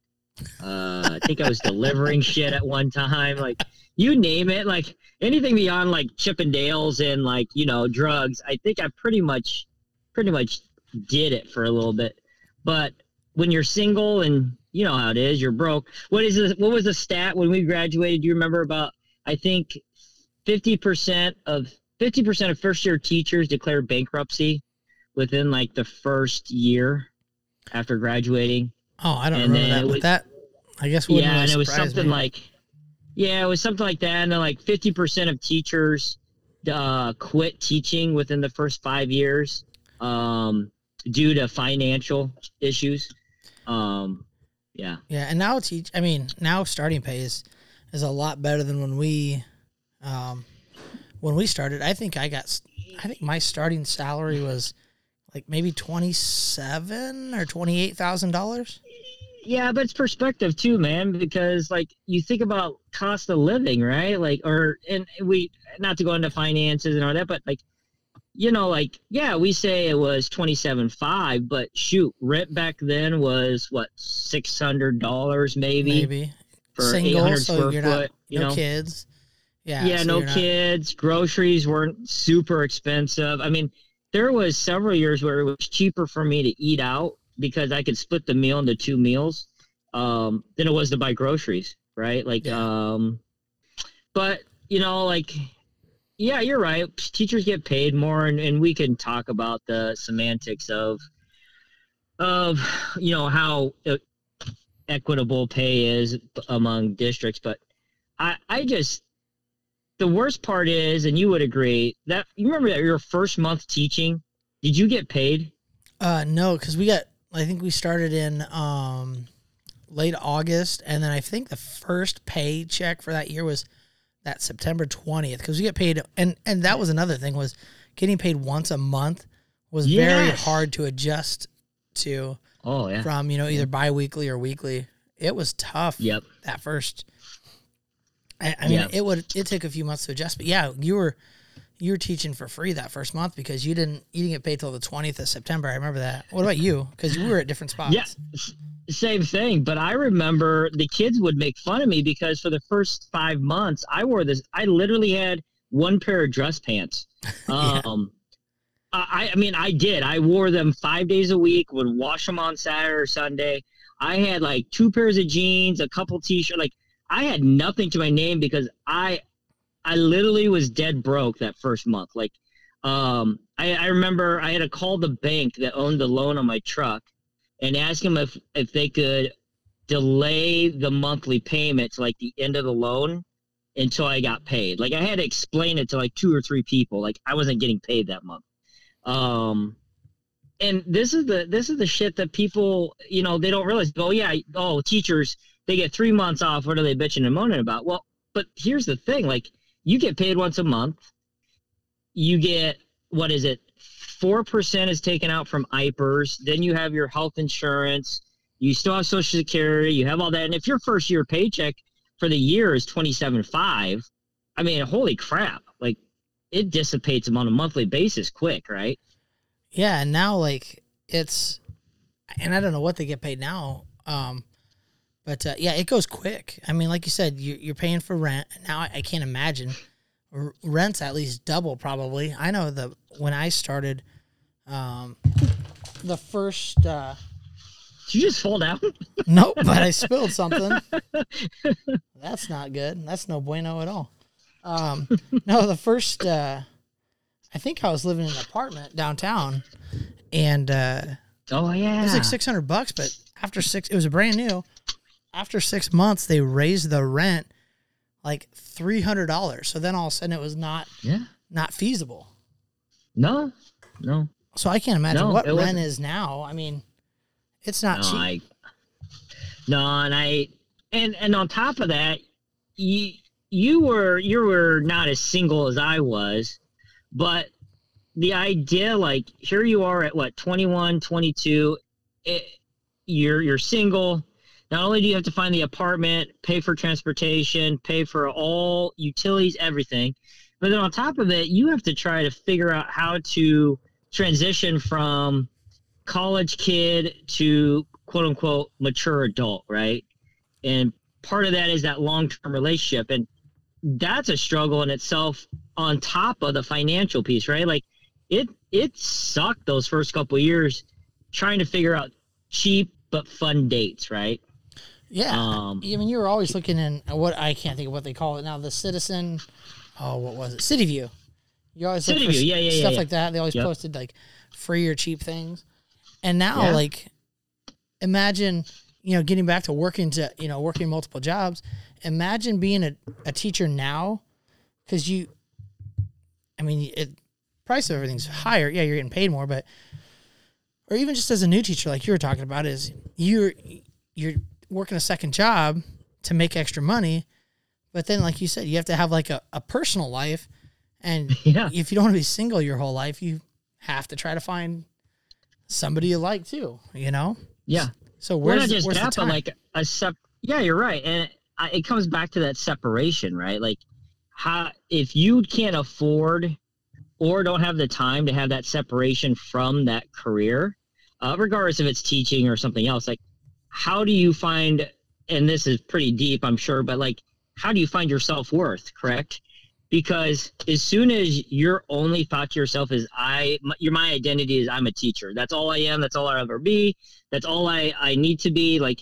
Speaker 3: Uh, I think I was delivering <laughs> shit at one time. Like you name it, like anything beyond like Chippendales and like you know drugs. I think I pretty much, pretty much did it for a little bit. But when you're single and you know how it is, you're broke. What is this? What was the stat when we graduated? Do you remember about? I think fifty percent of fifty percent of first year teachers declare bankruptcy within like the first year after graduating.
Speaker 2: oh, I don't
Speaker 3: and
Speaker 2: remember that.
Speaker 3: it
Speaker 2: But that, I guess, wouldn't
Speaker 3: yeah,
Speaker 2: really
Speaker 3: and it was something
Speaker 2: me.
Speaker 3: like, yeah, it was something like that, and then like fifty percent of teachers uh, quit teaching within the first five years um, due to financial issues. Um, yeah,
Speaker 2: Yeah, and now teach. I mean, now starting pay is is a lot better than when we, um, when we started. I think I got. I think my starting salary was like maybe twenty seven or twenty eight thousand dollars.
Speaker 3: yeah, but it's perspective too, man. Because like you think about cost of living, right? Like, or and we not to go into finances and all that, but like you know, like yeah, we say it was twenty seven five, but shoot, rent back then was what six hundred dollars maybe,
Speaker 2: Maybe
Speaker 3: for eight
Speaker 2: single,
Speaker 3: hundred
Speaker 2: so
Speaker 3: square
Speaker 2: you're
Speaker 3: foot.
Speaker 2: not
Speaker 3: you
Speaker 2: no
Speaker 3: know,
Speaker 2: kids. Yeah,
Speaker 3: yeah,
Speaker 2: so
Speaker 3: no
Speaker 2: you're not-
Speaker 3: kids. Groceries weren't super expensive. I mean, there was several years where it was cheaper for me to eat out because I could split the meal into two meals um, than it was to buy groceries, right? Like,
Speaker 2: Yeah.
Speaker 3: um, but you know, like, yeah, you're right. Teachers get paid more, and, and we can talk about the semantics of of you know how equitable pay is among districts, but I I just the worst part is, and you would agree that you remember that your first month teaching, did you get paid?
Speaker 2: Uh, no, because we got. I think we started in um, late August, and then I think the first paycheck for that year was that September twentieth. Because we get paid, and and that was another thing was getting paid once a month was very hard to adjust to
Speaker 3: Oh yeah.
Speaker 2: from you know either biweekly or weekly. It was tough.
Speaker 3: Yep.
Speaker 2: That first. I, I mean,
Speaker 3: Yeah.
Speaker 2: it would it took a few months to adjust, but yeah, you were you were teaching for free that first month because you didn't you didn't get paid till the twentieth of September. I remember that. What about you? Because you were at different <laughs> spots.
Speaker 3: Yeah, same thing. But I remember the kids would make fun of me because for the first five months, I wore this. I literally had one pair of dress pants. <laughs>
Speaker 2: Yeah.
Speaker 3: Um, I, I mean, I did. I wore them five days a week. Would wash them on Saturday or Sunday. I had like two pairs of jeans, a couple t-shirts. Like I had nothing to my name because I, I literally was dead broke that first month. Like, um, I, I remember I had to call the bank that owned the loan on my truck and ask them if if they could delay the monthly payment to like the end of the loan until I got paid. Like I had to explain it to like two or three people. Like I wasn't getting paid that month. Um and this is the this is the shit that people, you know, they don't realize. Oh yeah, oh teachers, they get three months off. What are they bitching and moaning about? Well, but here's the thing, like you get paid once a month. You get what is it? Four percent is taken out from IPERS. Then you have your health insurance. You still have Social Security. You have all that. And if your first year paycheck for the year is twenty seven five, I mean, holy crap! Like it dissipates them on a monthly basis quick, right?
Speaker 2: Yeah, and now like it's, and I don't know what they get paid now. Um, but uh, yeah, it goes quick. I mean, like you said, you, you're paying for rent now. I, I can't imagine R- rent's at least double probably. I know the when I started, um, the first. Uh,
Speaker 3: Did you just fall down? <laughs>
Speaker 2: Nope, but I spilled something. <laughs> That's not good. That's no bueno at all. Um, no, the first, uh, I think I was living in an apartment downtown, and uh,
Speaker 3: oh yeah,
Speaker 2: it was like six hundred bucks. But after six, it was a brand new. After six months, they raised the rent like three hundred dollars. So then all of a sudden, it was not
Speaker 3: yeah.
Speaker 2: not feasible.
Speaker 3: No, no,
Speaker 2: So I can't imagine
Speaker 3: No,
Speaker 2: what rent
Speaker 3: wasn't.
Speaker 2: is now. I mean, it's not
Speaker 3: no.
Speaker 2: cheap.
Speaker 3: I no, and I and and on top of that, you you were you were not as single as I was, but the idea like here you are at what 21 22 it, you're you're single not only do you have to find the apartment pay for transportation pay for all utilities everything but then on top of it you have to try to figure out how to transition from college kid to quote unquote mature adult right? And part of that is that long-term relationship and that's a struggle in itself on top of the financial piece right? Like it it sucked those first couple years trying to figure out cheap but fun dates right
Speaker 2: Yeah.
Speaker 3: Um,
Speaker 2: I mean, you were always looking in what I can't think of what they call it now. The Citizen, oh, what was it? City View. You always
Speaker 3: City View, yeah, yeah,
Speaker 2: stuff
Speaker 3: yeah.
Speaker 2: like that. They always
Speaker 3: Yep.
Speaker 2: posted like free or cheap things. And now,
Speaker 3: Yeah.
Speaker 2: like, imagine you know getting back to working to you know working multiple jobs. Imagine being a, a teacher now, because you, I mean, it price of everything's higher. Yeah, you're getting paid more, but or even just as a new teacher, like you were talking about, is you're you're working a second job to make extra money, but then like you said, you have to have like a, a personal life, and <laughs>
Speaker 3: Yeah.
Speaker 2: if you don't want to be single your whole life, you have to try to find somebody you like too. You know,
Speaker 3: yeah
Speaker 2: so
Speaker 3: well
Speaker 2: where's
Speaker 3: not just that but like a sep yeah you're right and I, it comes back to that separation right like how if you can't afford or don't have the time to have that separation from that career uh, regardless if it's teaching or something else like how do you find and this is pretty deep i'm sure but like how do you find your self-worth correct? Because as soon as your only thought to yourself is i my, your my identity is i'm a teacher. That's all i am. That's all i'll ever be. That's all i i need to be. Like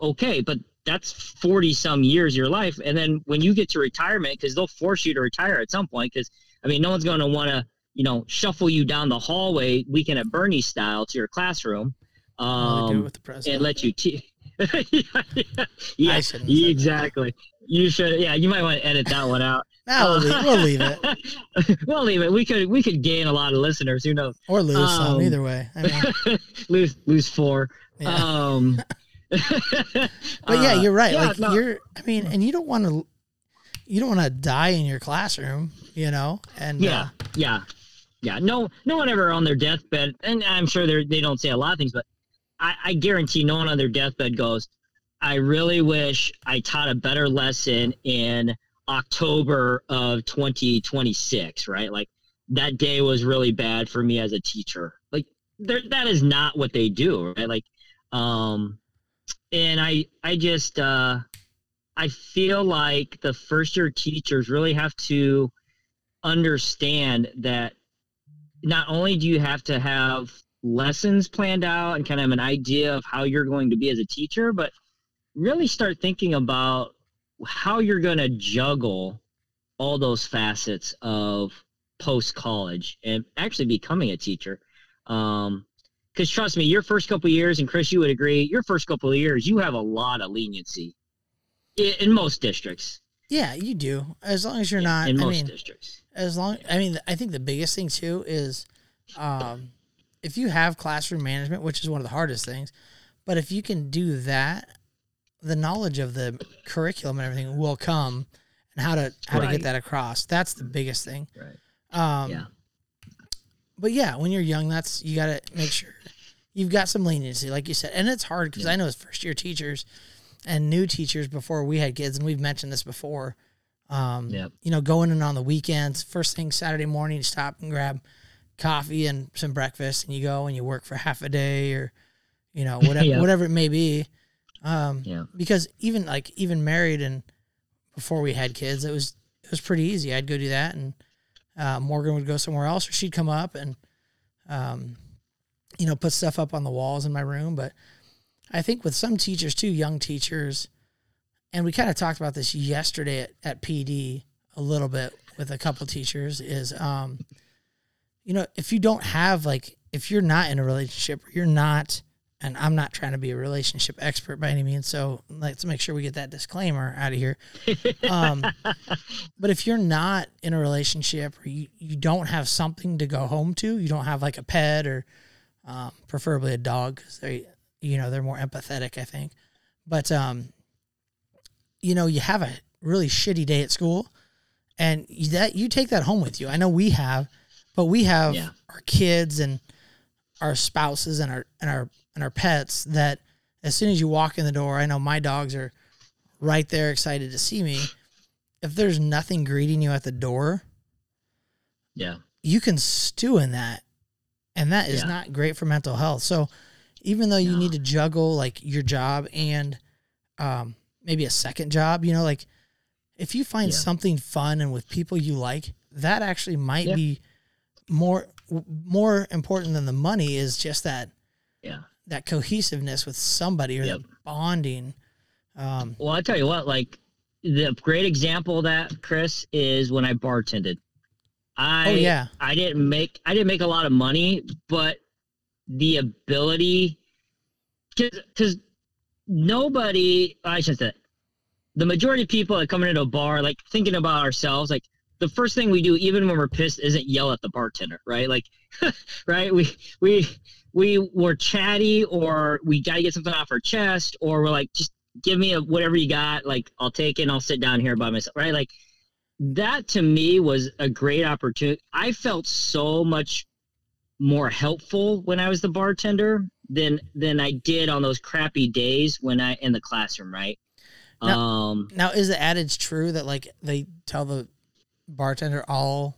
Speaker 3: okay but that's 40 some years your life. And then when you get to retirement because they'll force you to retire at some point because i mean no one's going to want to you know shuffle you down the hallway weekend at bernie style to your classroom
Speaker 2: They do it
Speaker 3: um,
Speaker 2: with the president.
Speaker 3: and let you teach <laughs> yeah, yeah, yeah,
Speaker 2: I shouldn't have said that.
Speaker 3: exactly you should yeah you might want to edit that one out <laughs>
Speaker 2: we'll, leave, we'll leave it <laughs>
Speaker 3: we'll leave it. We could we could gain a lot of listeners. Who knows?
Speaker 2: or lose some.
Speaker 3: Um,
Speaker 2: Either way. I mean,
Speaker 3: lose lose four.
Speaker 2: yeah.
Speaker 3: Um,
Speaker 2: but yeah,
Speaker 3: uh,
Speaker 2: you're right.
Speaker 3: yeah,
Speaker 2: like
Speaker 3: no,
Speaker 2: you're. I mean, and you don't want to. You don't want to die in your classroom, you know. And
Speaker 3: yeah,
Speaker 2: uh,
Speaker 3: yeah, yeah. No, no one ever on their deathbed, and I'm sure they they don't say a lot of things, but I, I guarantee no one on their deathbed goes, "I really wish I taught a better lesson in October of 2026." Right? Like that day was really bad for me as a teacher. Like that is not what they do, right? Like, um, and I, I just, uh, I feel like the first year teachers really have to understand that not only do you have to have lessons planned out and kind of an idea of how you're going to be as a teacher, but really start thinking about how you're going to juggle all those facets of post college and actually becoming a teacher. Um, because trust me, your first couple of years, and Chris, you would agree, your first couple of years, you have a lot of leniency in, in most districts.
Speaker 2: yeah, you do. As long as you're not.
Speaker 3: in
Speaker 2: I
Speaker 3: most
Speaker 2: mean,
Speaker 3: districts.
Speaker 2: as long i mean i think the biggest thing too is um, if you have classroom management which is one of the hardest things but if you can do that the knowledge of the curriculum and everything will come and how to how to get that across that's the biggest thing
Speaker 3: Right.
Speaker 2: um,
Speaker 3: Yeah.
Speaker 2: but yeah when you're young that's you got to make sure you've got some leniency like you said and it's hard because i know as first year teachers and new teachers before we had kids and we've mentioned this before um,
Speaker 3: Yep.
Speaker 2: you know, going in on the weekends, first thing Saturday morning, stop and grab coffee and some breakfast, and you go and you work for half a day or, you know, <laughs> whatever
Speaker 3: Yep.
Speaker 2: whatever it may be. Um,
Speaker 3: Yeah.
Speaker 2: because even like even married and before we had kids, it was it was pretty easy. I'd go do that, and uh, Morgan would go somewhere else, or she'd come up and, um, you know, put stuff up on the walls in my room. But I think with some teachers too, young teachers, and we kind of talked about this yesterday at, at PD a little bit with a couple teachers is um you know if you don't have like if you're not in a relationship or you're not and I'm not trying to be a relationship expert by any means so let's make sure we get that disclaimer out of here. Um <laughs> but if you're not in a relationship or you, you don't have something to go home to you don't have like a pet or um, preferably a dog because they you know they're more empathetic I think. But um you know you have a really shitty day at school and that you take that home with you. I know we have but we have
Speaker 3: Yeah.
Speaker 2: our kids and our spouses and our and our and our pets that as soon as you walk in the door i know my dogs are right there excited to see me if there's nothing greeting you at the door
Speaker 3: Yeah.
Speaker 2: you can stew in that and that is
Speaker 3: Yeah.
Speaker 2: not great for mental health so even though you
Speaker 3: No.
Speaker 2: need to juggle like your job and um, maybe a second job you know like if you find
Speaker 3: Yeah.
Speaker 2: something fun and with people you like that actually might
Speaker 3: Yeah.
Speaker 2: be more more important than the money is just that
Speaker 3: Yeah.
Speaker 2: that cohesiveness with somebody or
Speaker 3: Yep.
Speaker 2: that bonding um,
Speaker 3: Well, I'll tell you what, like the great example of that, Chris, is when I bartended. I
Speaker 2: oh yeah
Speaker 3: I didn't make I didn't make a lot of money, but the ability because nobody I should say the majority of people that come into a bar like thinking about ourselves like the first thing we do even when we're pissed isn't yell at the bartender right? Like <laughs> right? We we we were chatty or we got to get something off our chest or we're like just give me a, whatever you got like i'll take it and i'll sit down here by myself right? Like that to me was a great opportunity i felt so much more helpful when i was the bartender than than i did on those crappy days when i in the classroom right?
Speaker 2: Now-
Speaker 3: um
Speaker 2: now is the adage true that like they tell the bartender all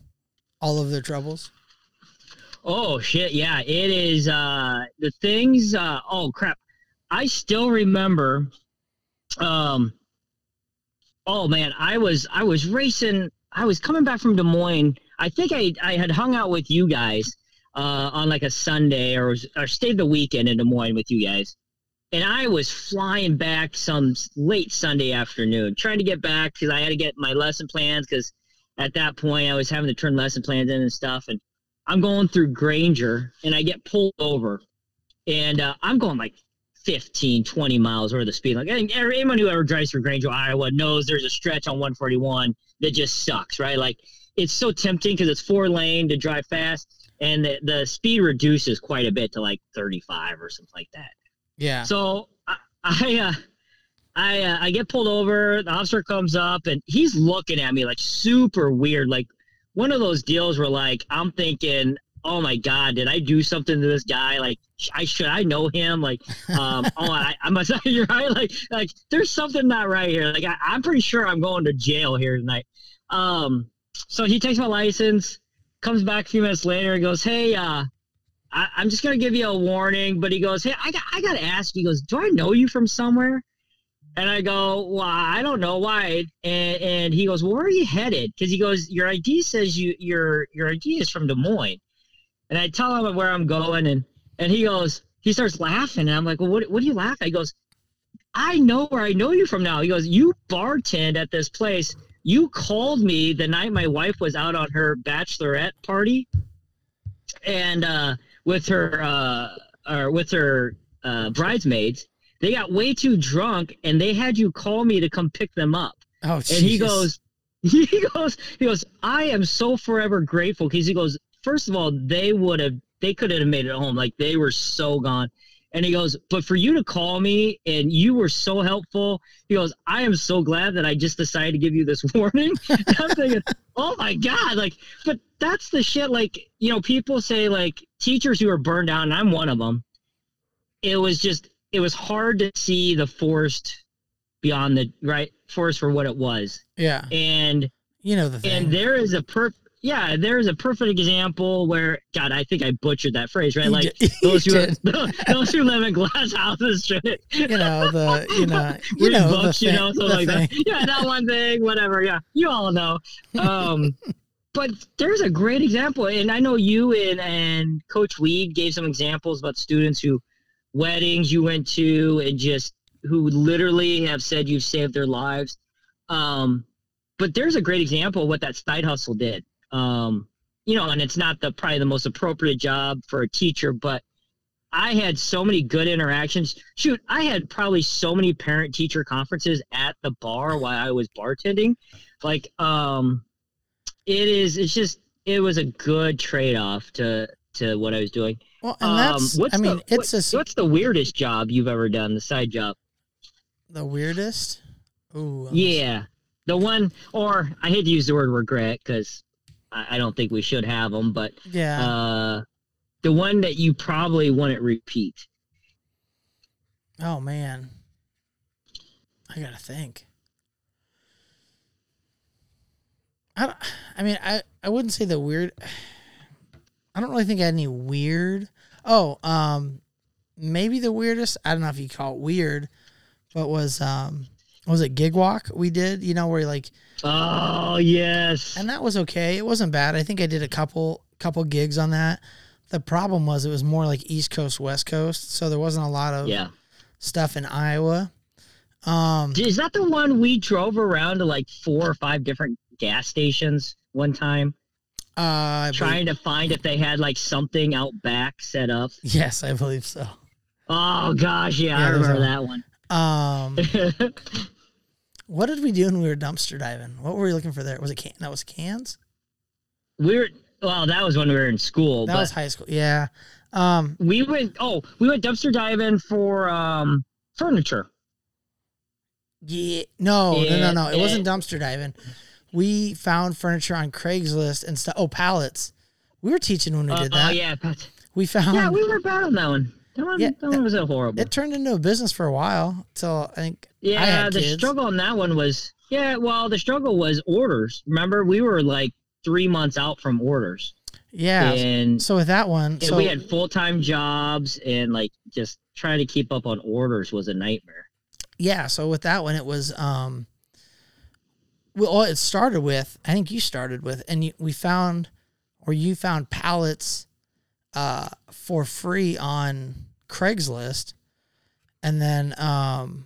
Speaker 2: all of their troubles
Speaker 3: Oh shit, yeah. It is uh the things uh oh crap. I still remember um oh man, I was I was racing I was coming back from Des Moines. I think I I had hung out with you guys uh on like a Sunday or was, or stayed the weekend in Des Moines with you guys. And I was flying back some late Sunday afternoon, trying to get back because I had to get my lesson plans because at that point I was having to turn lesson plans in and stuff. And I'm going through Granger and I get pulled over and uh, I'm going like 15, 20 miles over the speed limit. And anyone who ever drives through Granger, Iowa knows there's a stretch on 141 that just sucks, right? Like it's so tempting because it's four lane to drive fast and the, the speed reduces quite a bit to like 35 or something like that.
Speaker 2: Yeah.
Speaker 3: So I, I, uh, I, uh, I get pulled over. The officer comes up and he's looking at me like super weird, like one of those deals where like I'm thinking, oh my god, did I do something to this guy? Like, I should I know him? Like, um, <laughs> oh, I, I must. <laughs> You're right. Like, like there's something not right here. Like, I, I'm pretty sure I'm going to jail here tonight. Um, so he takes my license, comes back a few minutes later, and goes, hey, uh, I, am just gonna give you a warning. But he goes, hey, I got, I gotta ask. He goes, do I know you from somewhere? And I go, well, I don't know why. And, and he goes, well, where are you headed? Because he goes, your ID says you your your ID is from Des Moines. And I tell him where I'm going, and and he goes, he starts laughing, and I'm like, well, what what do you laugh? He goes, I know where I know you from now. He goes, you bartend at this place. You called me the night my wife was out on her bachelorette party, and uh, with her uh, or with her uh, bridesmaids they got way too drunk and they had you call me to come pick them up.
Speaker 2: Oh,
Speaker 3: and he goes, <laughs> he goes, he goes, I am so forever grateful because he goes, first of all, they would have, they could have made it home. Like they were so gone. And he goes, but for you to call me and you were so helpful. He goes, I am so glad that I just decided to give you this <laughs> warning. I'm thinking, oh my God. Like, but that's the shit. Like, you know, people say like teachers who are burned out, and I'm one of them. It was just, it was hard to see the forest beyond the right forest for what it was.
Speaker 2: Yeah.
Speaker 3: And
Speaker 2: you know the thing.
Speaker 3: And there is a perfect yeah, there is a perfect example where God, I think I butchered that phrase, right? Like <laughs> those who <laughs> those who live in glass houses should
Speaker 2: you know the you know you know books, the
Speaker 3: you know, something like thing. that. Yeah, that one thing, whatever. Yeah, you all know. Um, <laughs> but there's a great example, and I know you and and Coach Weed gave some examples about students who weddings you went to and just who literally have said you've saved their lives. Um, but there's a great example of what that side hustle did. Um, you know, and it's not the probably the most appropriate job for a teacher, but I had so many good interactions. Shoot, I had probably so many parent teacher conferences at the bar while I was bartending. Like, um, it is, it's just, it was a good trade off to, to what I was doing.
Speaker 2: Well, and that's um, I mean,
Speaker 3: the,
Speaker 2: it's what,
Speaker 3: a, what's the weirdest job you've ever done? The side job.
Speaker 2: The weirdest?
Speaker 3: Ooh. Yeah, the one, or I hate to use the word regret because I, I, don't think we should have them, but
Speaker 2: yeah,
Speaker 3: uh, the one that you probably wouldn't repeat.
Speaker 2: Oh man, I gotta think. I, I mean, I I wouldn't say the weird. I don't really think I had any weird. Oh, um, maybe the weirdest. I don't know if you call it weird, but was um, was it Gigwalk we did? You know where like.
Speaker 3: Oh yes.
Speaker 2: And that was okay. It wasn't bad. I think I did a couple couple gigs on that. The problem was it was more like East Coast West Coast, so there wasn't a lot of
Speaker 3: yeah
Speaker 2: stuff in Iowa. Um,
Speaker 3: is that the one we drove around to like four or five different gas stations one time?
Speaker 2: Uh,
Speaker 3: trying to find if they had like something out back set up.
Speaker 2: Yes, I believe so.
Speaker 3: Oh gosh, yeah, yeah I remember that one.
Speaker 2: Um, <laughs> what did we do when we were dumpster diving? What were we looking for there? Was it can? That was cans.
Speaker 3: We were well. That was when we were in school.
Speaker 2: That was high school. Yeah. Um,
Speaker 3: we went. Oh, we went dumpster diving for um furniture.
Speaker 2: Yeah. No. no. No. No. It wasn't dumpster diving we found furniture on Craigslist and stuff. Oh, pallets. We were teaching when we did uh, that.
Speaker 3: Oh yeah,
Speaker 2: we found.
Speaker 3: Yeah, we were bad on that one. That one, yeah, that one was horrible.
Speaker 2: It turned into a business for a while until I think.
Speaker 3: Yeah,
Speaker 2: I
Speaker 3: the
Speaker 2: kids.
Speaker 3: struggle on that one was yeah. Well, the struggle was orders. Remember, we were like three months out from orders.
Speaker 2: Yeah. And so with that one, so
Speaker 3: we had full time jobs and like just trying to keep up on orders was a nightmare.
Speaker 2: Yeah. So with that one, it was um well, it started with I think you started with, and you, we found or you found pallets uh, for free on Craigslist, and then um,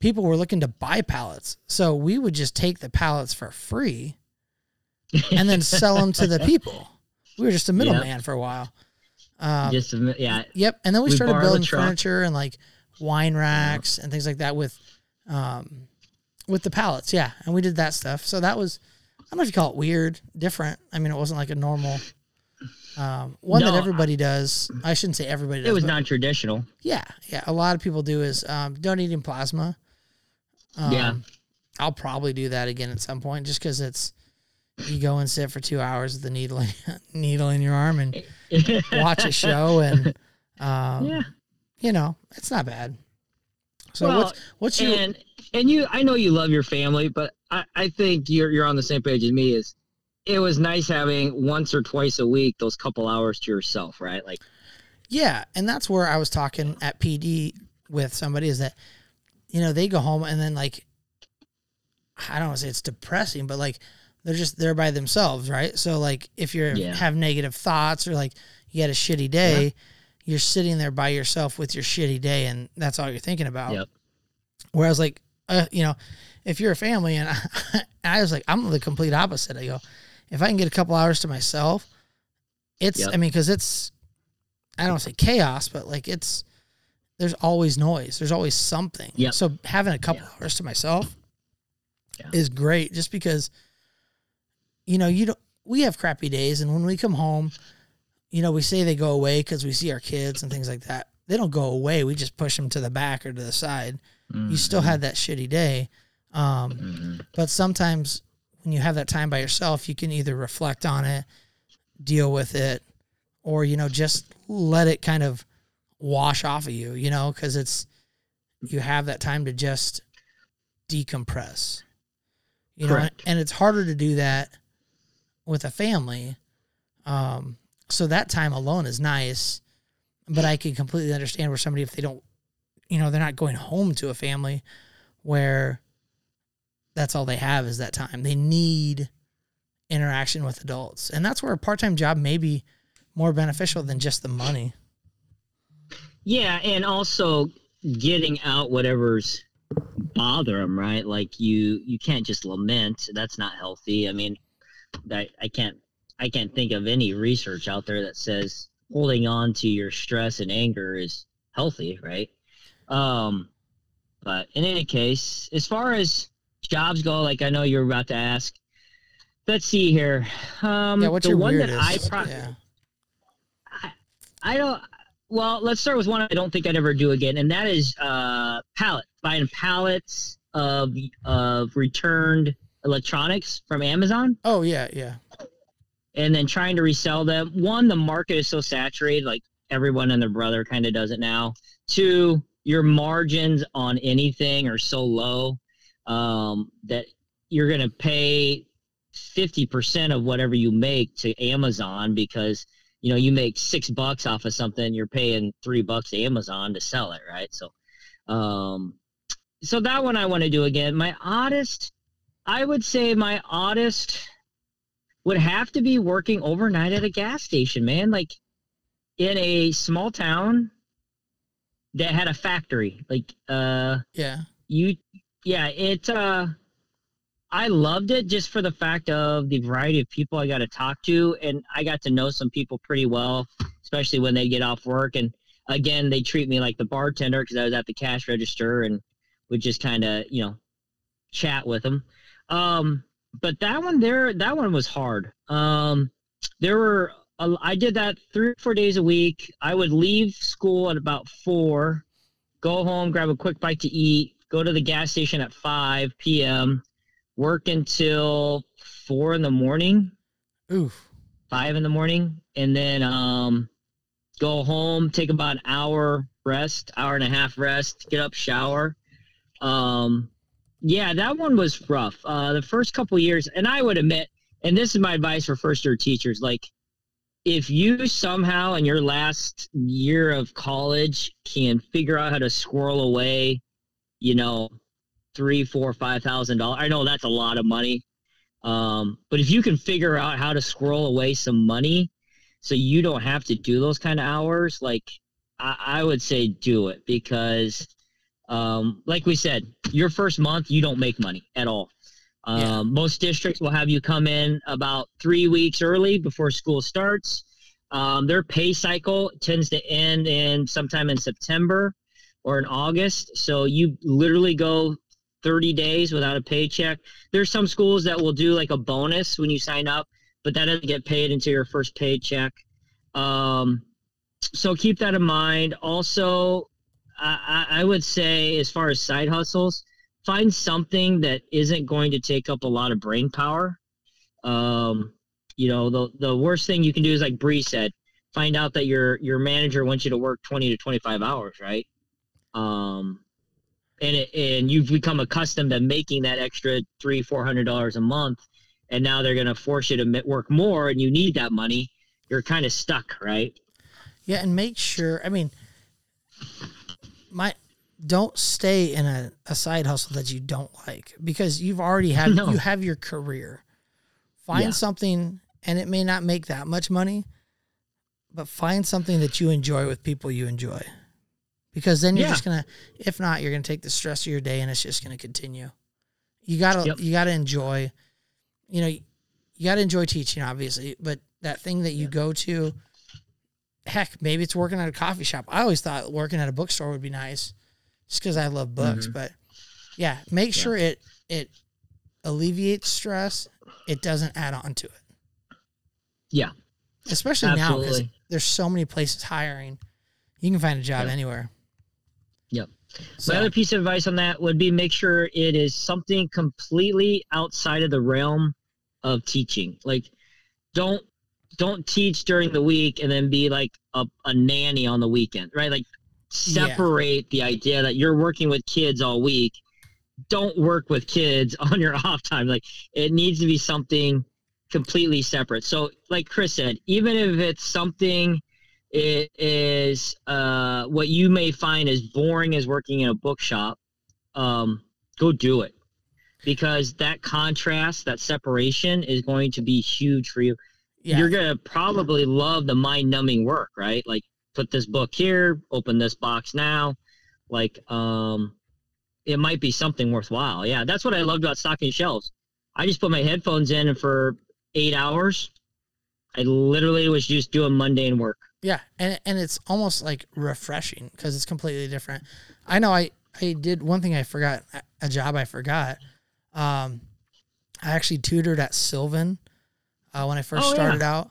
Speaker 2: people were looking to buy pallets, so we would just take the pallets for free, and then sell them to the <laughs> people. We were just a middleman yep. for a while. Um,
Speaker 3: Just a yeah.
Speaker 2: Yep. And then we,
Speaker 3: We
Speaker 2: started building furniture and like wine racks and things like that with um with the pallets. Yeah. And we did that stuff. So that was I don't know if you call it weird, different. I mean it wasn't like a normal um one that
Speaker 3: No,
Speaker 2: everybody does. I shouldn't say everybody does.
Speaker 3: It was
Speaker 2: but
Speaker 3: non-traditional.
Speaker 2: yeah, yeah. A lot of people do is um donating plasma. Um,
Speaker 3: Yeah.
Speaker 2: I'll probably do that again at some point just because it's you go and sit for two hours with the needle in, <laughs> needle in your arm and <laughs> watch a show and um,
Speaker 3: yeah.
Speaker 2: you know, it's not bad. So
Speaker 3: Well,
Speaker 2: what's what's your
Speaker 3: and and you I know you love your family, but I, I think you're you're on the same page as me is it was nice having once or twice a week those couple hours to yourself, right? Like
Speaker 2: yeah, and that's where I was talking at PD with somebody is that you know they go home and then like I don't want to say it's depressing, but like they're just there by themselves, right? So like if you
Speaker 3: Yeah.
Speaker 2: have negative thoughts or like you had a shitty day, you're sitting there by yourself with your shitty day, and that's all you're thinking about.
Speaker 3: Yep.
Speaker 2: Whereas like uh, you know, if you're a family and I, <laughs> I was like I'm the complete opposite. I go, if I can get a couple hours to myself, it's
Speaker 3: Yep.
Speaker 2: I mean because it's I don't say chaos, but like it's there's always noise. There's always something.
Speaker 3: Yep.
Speaker 2: So having a couple
Speaker 3: Yeah.
Speaker 2: hours to myself
Speaker 3: Yeah.
Speaker 2: is great just because you know, you don't we have crappy days and when we come home, you know, we say they go away cuz we see our kids and things like that. They don't go away. We just push them to the back or to the side. You still had that shitty day. Um,
Speaker 3: Mhm.
Speaker 2: but sometimes when you have that time by yourself, you can either reflect on it, deal with it, or you know just let it kind of wash off of you. You know, because it's you have that time to just decompress. You know, and, and it's harder to do that with a family. Um, so that time alone is nice, but I can completely understand where somebody if they don't, you know, they're not going home to a family where that's all they have is that time. They need interaction with adults. And that's where a part time job may be more beneficial than just the money.
Speaker 3: Yeah, and also getting out whatever's bother them, right? Like you you can't just lament. That's not healthy. I mean, I, I can't I can't think of any research out there that says holding on to your stress and anger is healthy, right? Um, but in any case, as far as jobs go, like I know you're about to ask, let's see here. Um,
Speaker 2: yeah, what's
Speaker 3: the
Speaker 2: your
Speaker 3: one
Speaker 2: weirdest?
Speaker 3: that I pro-
Speaker 2: yeah.
Speaker 3: I don't. Well, let's start with one I don't think I'd ever do again, and that is uh, pallet buying pallets of of returned electronics from Amazon,
Speaker 2: Oh yeah, yeah.
Speaker 3: and then trying to resell them. One, the market is so saturated, like everyone and their brother kind of does it now. Two, your margins on anything are so low um, that you're going to pay fifty percent of whatever you make to Amazon because you know you make six bucks off of something you're paying three bucks to amazon to sell it right? So um so that one i want to do again. My oddest i would say my oddest would have to be working overnight at a gas station man. Like in a small town that had a factory like uh
Speaker 2: Yeah.
Speaker 3: you yeah it uh i loved it just for the fact of the variety of people i got to talk to and i got to know some people pretty well especially when they get off work and again they treat me like the bartender because i was at the cash register and would just kind of you know chat with them um but that one there that one was hard um there were i did that three or four days a week i would leave school at about four go home, grab a quick bite to eat, go to the gas station at 5 p.m., work until 4 in the morning,
Speaker 2: Oof.
Speaker 3: 5 in the morning, and then um, go home, take about an hour rest, hour and a half rest, get up, shower. Um, yeah, that one was rough. Uh, the first couple years, and I would admit, and this is my advice for first year teachers, like if you somehow in your last year of college can figure out how to squirrel away, you know, three, four, five thousand dollars. I know that's a lot of money. Um, but if you can figure out how to squirrel away some money so you don't have to do those kind of hours, like I, I would say do it because um, like we said, your first month you don't make money at all. Um,
Speaker 2: Yeah.
Speaker 3: Most districts will have you come in about three weeks early before school starts. Um, their pay cycle tends to end in sometime in September or in August. So you literally go 30 days without a paycheck. There's some schools that will do like a bonus when you sign up, but that doesn't get paid until your first paycheck. Um, so keep that in mind. Also, I, I would say, as far as side hustles, find something that isn't going to take up a lot of brain power. Um, you know, the the worst thing you can do is like Bre said, find out that your your manager wants you to work twenty to twenty five hours, right? Um, and it, and you've become accustomed to making that extra three four hundred dollars a month, and now they're going to force you to work more, and you need that money. You're kind of stuck, right?
Speaker 2: Yeah, and make sure. I mean, my don't stay in a, a side hustle that you don't like because you've already had <laughs> no. you have your career. Find yeah. something and it may not make that much money, but find something that you enjoy with people you enjoy. Because then you're yeah. just gonna if not, you're gonna take the stress of your day and it's just gonna continue. You gotta yep. you gotta enjoy you know, you gotta enjoy teaching obviously, but that thing that you yeah. go to heck, maybe it's working at a coffee shop. I always thought working at a bookstore would be nice just because I love books. Mm-hmm. But yeah, make yeah. sure it it alleviates stress. It doesn't add on to it.
Speaker 3: Yeah,
Speaker 2: especially Absolutely. now because there's so many places hiring. You can find a job anywhere.
Speaker 3: Yep. So, My other piece of advice on that would be make sure it is something completely outside of the realm of teaching. Like, don't don't teach during the week and then be like a, a nanny on the weekend, right? Like separate yeah. the idea that you're working with kids all week. Don't work with kids <laughs> on your off time. Like it needs to be something completely separate. So, like Chris said, even if it's something it is uh, what you may find as boring as working in a bookshop, um, go do it because that contrast, that separation is going to be huge for you yeah. you're gonna probably love the mind numbing work, right? Like put this book here, open this box now. Like um it might be something worthwhile. Yeah, that's what I loved about stocking shelves. I just put my headphones in and for eight hours, I literally was just doing mundane work.
Speaker 2: Yeah, and and it's almost like refreshing because it's completely different. I know I I did one thing I forgot a job I forgot. Um, I actually tutored at Sylvan uh, when I first oh, started yeah. out.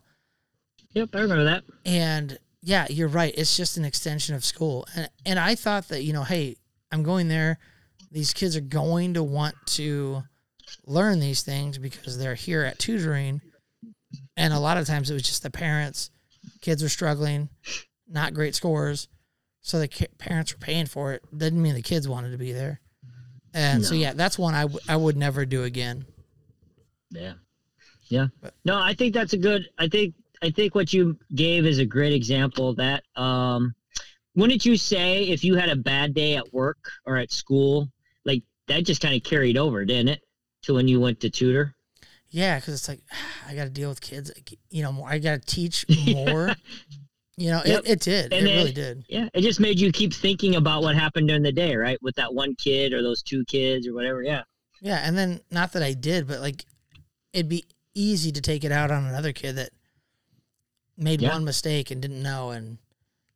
Speaker 3: Yep, I remember that.
Speaker 2: And yeah, you're right. It's just an extension of school. And and I thought that, you know, hey, I'm going there. These kids are going to want to learn these things because they're here at tutoring. And a lot of times it was just the parents. Kids were struggling, not great scores. So the parents were paying for it. Didn't mean the kids wanted to be there. And no. so, yeah, that's one I, w- I would never do again.
Speaker 3: Yeah. Yeah. No, I think that's a good. I think I think what you gave is a great example of that. Um, wouldn't you say if you had a bad day at work or at school, like that just kind of carried over, didn't it, to when you went to tutor?
Speaker 2: Yeah, because it's like <sighs> I got to deal with kids. You know, I got to teach <laughs> more. You know, yep. it, it did. And it then, really did.
Speaker 3: Yeah, it just made you keep thinking about what happened during the day, right? With that one kid or those two kids or whatever. Yeah.
Speaker 2: Yeah, and then not that I did, but like it'd be easy to take it out on another kid that made yeah. one mistake and didn't know and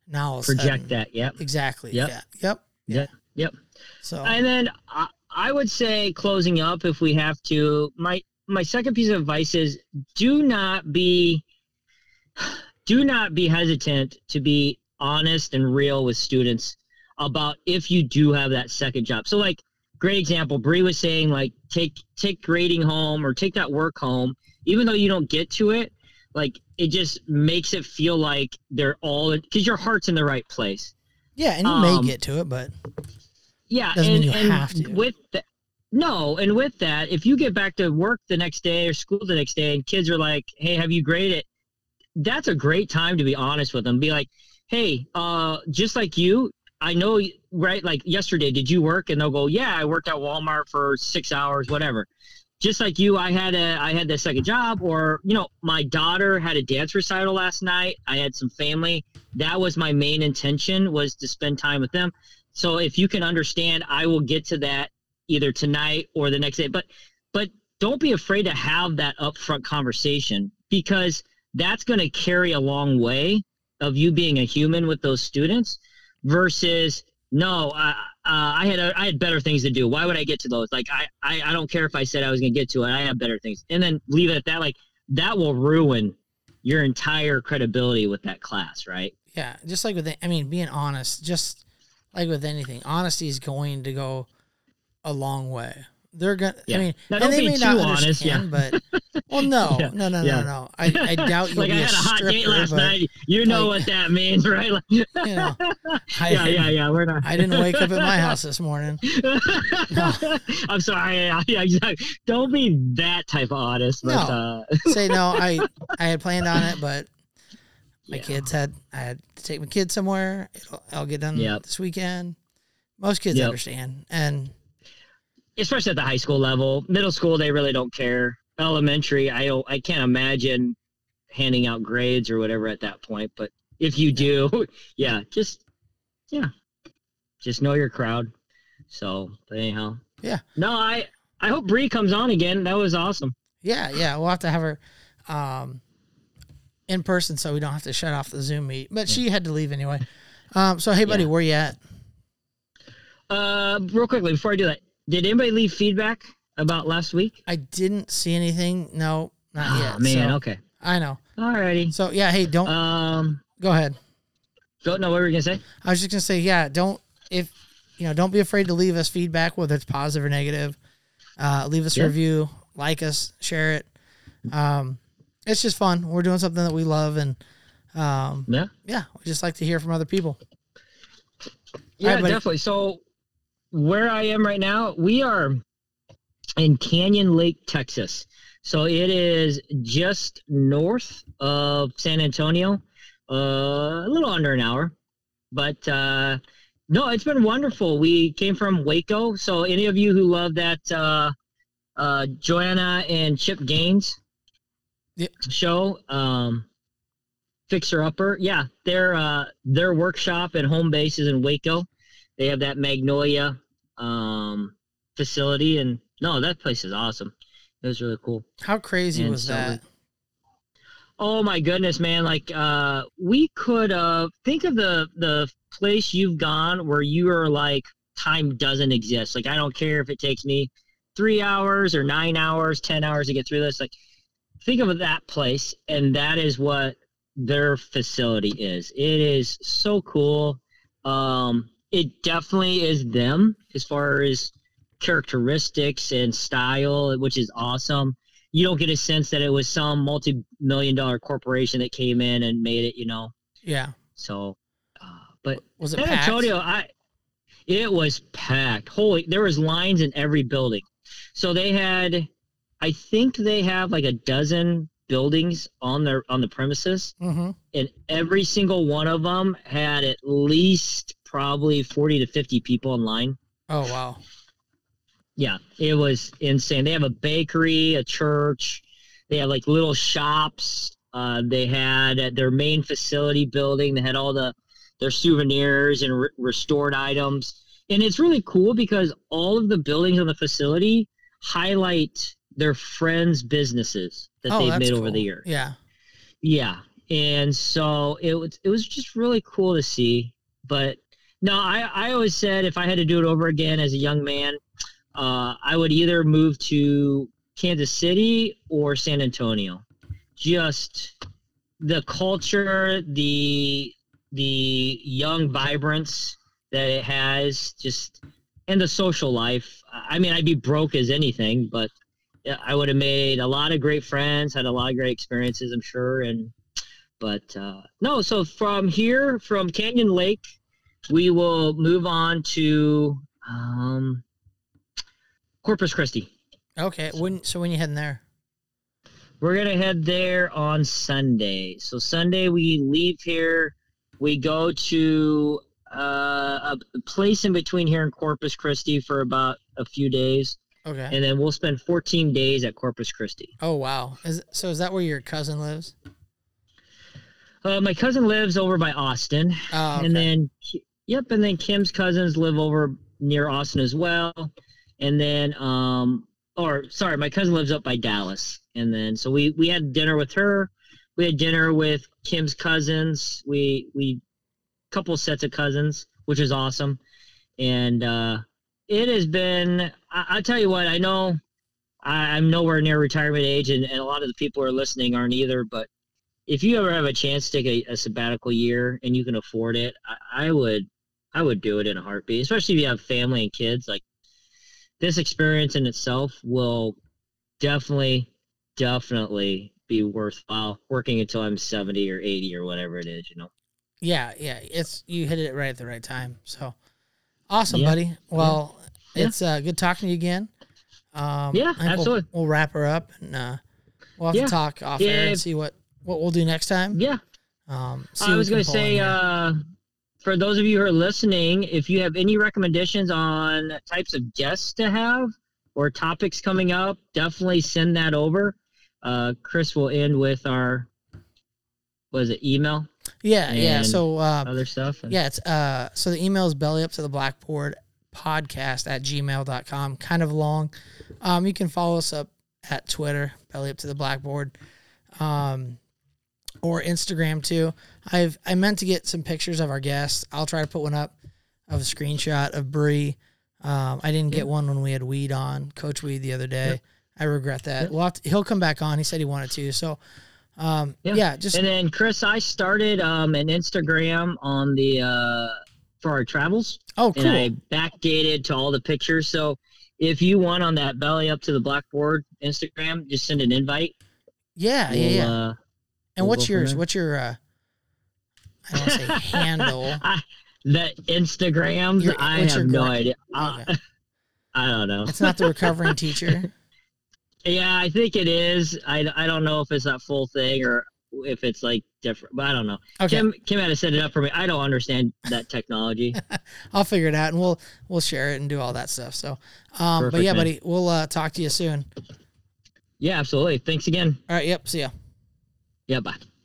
Speaker 2: now
Speaker 3: project sudden, that yep.
Speaker 2: Exactly yep. yeah. Yep.
Speaker 3: Yeah. Yep. So and then I, I would say closing up if we have to. My my second piece of advice is do not be do not be hesitant to be honest and real with students about if you do have that second job. So like great example Bre was saying like take take grading home or take that work home. Even though you don't get to it, like it just makes it feel like they're all because your heart's in the right place.
Speaker 2: Yeah, and you um, may get to it, but
Speaker 3: yeah, and, and with that, no, and with that, if you get back to work the next day or school the next day, and kids are like, "Hey, have you graded?" That's a great time to be honest with them. Be like, "Hey, uh, just like you, I know, right? Like yesterday, did you work?" And they'll go, "Yeah, I worked at Walmart for six hours, whatever." Just like you, I had a I had the second job, or you know, my daughter had a dance recital last night. I had some family. That was my main intention was to spend time with them. So if you can understand, I will get to that either tonight or the next day. But but don't be afraid to have that upfront conversation because that's going to carry a long way of you being a human with those students versus no uh, uh, i had I had better things to do. Why would i get to those? Like I, I i don't care if i said i was going to get to it. I have better things. And then leave it at that. Like that will ruin your entire credibility with that class right?
Speaker 2: Yeah, just like with the, I mean, being honest, just like with anything, honesty is going to go a long way. They're gonna.
Speaker 3: Yeah.
Speaker 2: I mean,
Speaker 3: Now, don't
Speaker 2: they
Speaker 3: be
Speaker 2: may
Speaker 3: too
Speaker 2: not
Speaker 3: honest,
Speaker 2: understand, but well, no, <laughs>
Speaker 3: Yeah,
Speaker 2: no, no,
Speaker 3: yeah.
Speaker 2: no, no. I, I doubt <laughs> you'll
Speaker 3: like
Speaker 2: be
Speaker 3: i had a hot
Speaker 2: stripper,
Speaker 3: date last night you know
Speaker 2: like-
Speaker 3: what that means <laughs> right like,
Speaker 2: You know, I,
Speaker 3: yeah yeah yeah we're not
Speaker 2: I didn't wake up at my house this morning.
Speaker 3: I'm sorry. Yeah, yeah, exactly. Don't be that type of honest. But,
Speaker 2: No.
Speaker 3: uh,
Speaker 2: Say no. I I had planned on it, but my
Speaker 3: yeah.
Speaker 2: kids had I had to take my kids somewhere. It'll, I'll get done
Speaker 3: Yep.
Speaker 2: this weekend. Most kids
Speaker 3: Yep.
Speaker 2: understand, and
Speaker 3: especially at the high school level, middle school, they really don't care. Elementary, I don't, I can't imagine handing out grades or whatever at that point. But if you do, <laughs> yeah, just yeah, just know your crowd. So, but anyhow,
Speaker 2: Yeah.
Speaker 3: No, I I hope Bre comes on again. That was awesome.
Speaker 2: yeah, yeah, we'll have to have her um, in person so we don't have to shut off the Zoom meet. But she had to leave anyway. Um, so hey, buddy,
Speaker 3: Yeah.
Speaker 2: where you at?
Speaker 3: Uh, real quickly before I do that, did anybody leave feedback about last week?
Speaker 2: I didn't see anything. No, not
Speaker 3: Oh,
Speaker 2: yet.
Speaker 3: man,
Speaker 2: so-
Speaker 3: okay.
Speaker 2: I know.
Speaker 3: Alrighty.
Speaker 2: So yeah, hey, don't
Speaker 3: Um,
Speaker 2: go ahead.
Speaker 3: don't know what were you gonna say?
Speaker 2: I was just gonna say, yeah, don't if you know, don't be afraid to leave us feedback, whether it's positive or negative. Uh, leave us a review, like us, share it. Um, it's just fun. We're doing something that we love, and um,
Speaker 3: Yeah.
Speaker 2: yeah, we just like to hear from other people.
Speaker 3: Yeah,
Speaker 2: buddy.
Speaker 3: definitely. So where I am right now, we are in Canyon Lake, Texas. So it is just north of San Antonio, uh, a little under an hour. But uh, no, it's been wonderful. We came from Waco. So any of you who love that uh, uh, Joanna and Chip Gaines
Speaker 2: Yep.
Speaker 3: show, um, Fixer Upper, yeah, their uh, their workshop and home base is in Waco. They have that Magnolia um, facility, and no, that place is awesome. It was really cool.
Speaker 2: How crazy
Speaker 3: And
Speaker 2: was
Speaker 3: so
Speaker 2: that?
Speaker 3: Oh my goodness, man! Like uh, we could uh, think of the the place you've gone where you are like time doesn't exist. Like I don't care if it takes me three hours or nine hours, ten hours to get through this. Like think of that place, and that is what their facility is. It is so cool. Um, it definitely is them as far as characteristics and style, which is awesome. You don't get a sense that it was some multi-million dollar corporation that came in and made it, you know.
Speaker 2: Yeah,
Speaker 3: So, uh, but
Speaker 2: was it
Speaker 3: San
Speaker 2: packed?
Speaker 3: Antonio, I it was packed. Holy, there was lines in every building. So they had, I think they have like a dozen buildings on their on the premises,
Speaker 2: Mm-hmm.
Speaker 3: and every single one of them had at least probably forty to fifty people in line.
Speaker 2: Oh wow.
Speaker 3: Yeah, it was insane. They have a bakery, a church. They have like little shops. Uh, they had at their main facility building. They had all the their souvenirs and re- restored items, and it's really cool because all of the buildings on the facility highlight their friends' businesses that
Speaker 2: oh,
Speaker 3: they've made
Speaker 2: cool.
Speaker 3: over the years.
Speaker 2: Yeah.
Speaker 3: Yeah, and so it was it was just really cool to see. But no, I I always said if I had to do it over again as a young man, uh, I would either move to Kansas City or San Antonio. Just the culture, the the young vibrance that it has, just and the social life. I mean, I'd be broke as anything, but I would have made a lot of great friends, had a lot of great experiences, I'm sure. And but uh, no, so from here, from Canyon Lake, we will move on to um, Corpus Christi.
Speaker 2: Okay. When so when you heading there?
Speaker 3: We're gonna head there on Sunday. So Sunday we leave here. We go to uh, a place in between here in Corpus Christi for about a few days,
Speaker 2: Okay.
Speaker 3: and then we'll spend 14 days at Corpus Christi.
Speaker 2: oh wow. Is so is that where your cousin lives?
Speaker 3: Uh, my cousin lives over by Austin,
Speaker 2: Oh, okay.
Speaker 3: and then yep, and then Kim's cousins live over near Austin as well, and then um, or sorry, my cousin lives up by Dallas, and then so we we had dinner with her. we had dinner with Kim's cousins. We we couple sets of cousins, which is awesome. And uh, it has been. I, I'll tell you what. I know I, I'm nowhere near retirement age, and, and a lot of the people who are listening aren't either. But if you ever have a chance to take a, a sabbatical year and you can afford it, I, I would I would do it in a heartbeat, especially if you have family and kids. Like this experience in itself will definitely, definitely be worthwhile working until I'm 70 or 80 or whatever it is, you know.
Speaker 2: Yeah, yeah. It's you hit it right at the right time. So awesome,
Speaker 3: Yeah.
Speaker 2: buddy. Well,
Speaker 3: Yeah.
Speaker 2: it's uh, good talking to you again. Um,
Speaker 3: Yeah,
Speaker 2: think we'll-
Speaker 3: absolutely.
Speaker 2: We'll, wrap her up and uh, we'll have
Speaker 3: Yeah.
Speaker 2: to talk off air and see what what we'll do next time.
Speaker 3: Yeah.
Speaker 2: Um,
Speaker 3: I was going to say, uh, for those of you who are listening, if you have any recommendations on types of guests to have or topics coming up, definitely send that over. Uh, Chris will end with our, was it email,
Speaker 2: yeah, yeah. So uh,
Speaker 3: other stuff? And-
Speaker 2: Yeah, it's uh so the email is belly up to the blackboard podcast at gmail.com. Kind of long. Um you can follow us up at Twitter, belly up to the blackboard. Um or Instagram too. I've I meant to get some pictures of our guests. I'll try to put one up of a screenshot of Bre. Um, I didn't get one when we had Weed on, Coach Weed the other day. I regret that.
Speaker 3: Yeah.
Speaker 2: We'll to, he'll come back on. He said he wanted to. So, um, yeah.
Speaker 3: Yeah.
Speaker 2: just
Speaker 3: And then Chris, I started um, an Instagram on the uh, for our travels,
Speaker 2: oh, cool.
Speaker 3: and I backdated to all the pictures. So if you want on that belly up to the blackboard Instagram, just send an invite.
Speaker 2: yeah, yeah,
Speaker 3: We'll,
Speaker 2: yeah.
Speaker 3: Uh,
Speaker 2: And
Speaker 3: We'll
Speaker 2: what's yours? What's your uh I don't say <laughs> handle.
Speaker 3: I, the Instagrams,
Speaker 2: Your-
Speaker 3: I have no idea. I,
Speaker 2: Okay. <laughs>
Speaker 3: I don't know.
Speaker 2: It's not the recovering <laughs> teacher.
Speaker 3: Yeah, I think it is. I, I don't know if it's that full thing or if it's like different, but I don't know.
Speaker 2: Okay,
Speaker 3: Kim Kim had to set it up for me. I don't understand that technology.
Speaker 2: I'll figure it out and we'll we'll share it and do all that stuff. So, um, but yeah,
Speaker 3: man.
Speaker 2: buddy, we'll uh, talk to you soon.
Speaker 3: yeah, absolutely. Thanks again.
Speaker 2: All right, yep, see ya.
Speaker 3: Yeah, bye.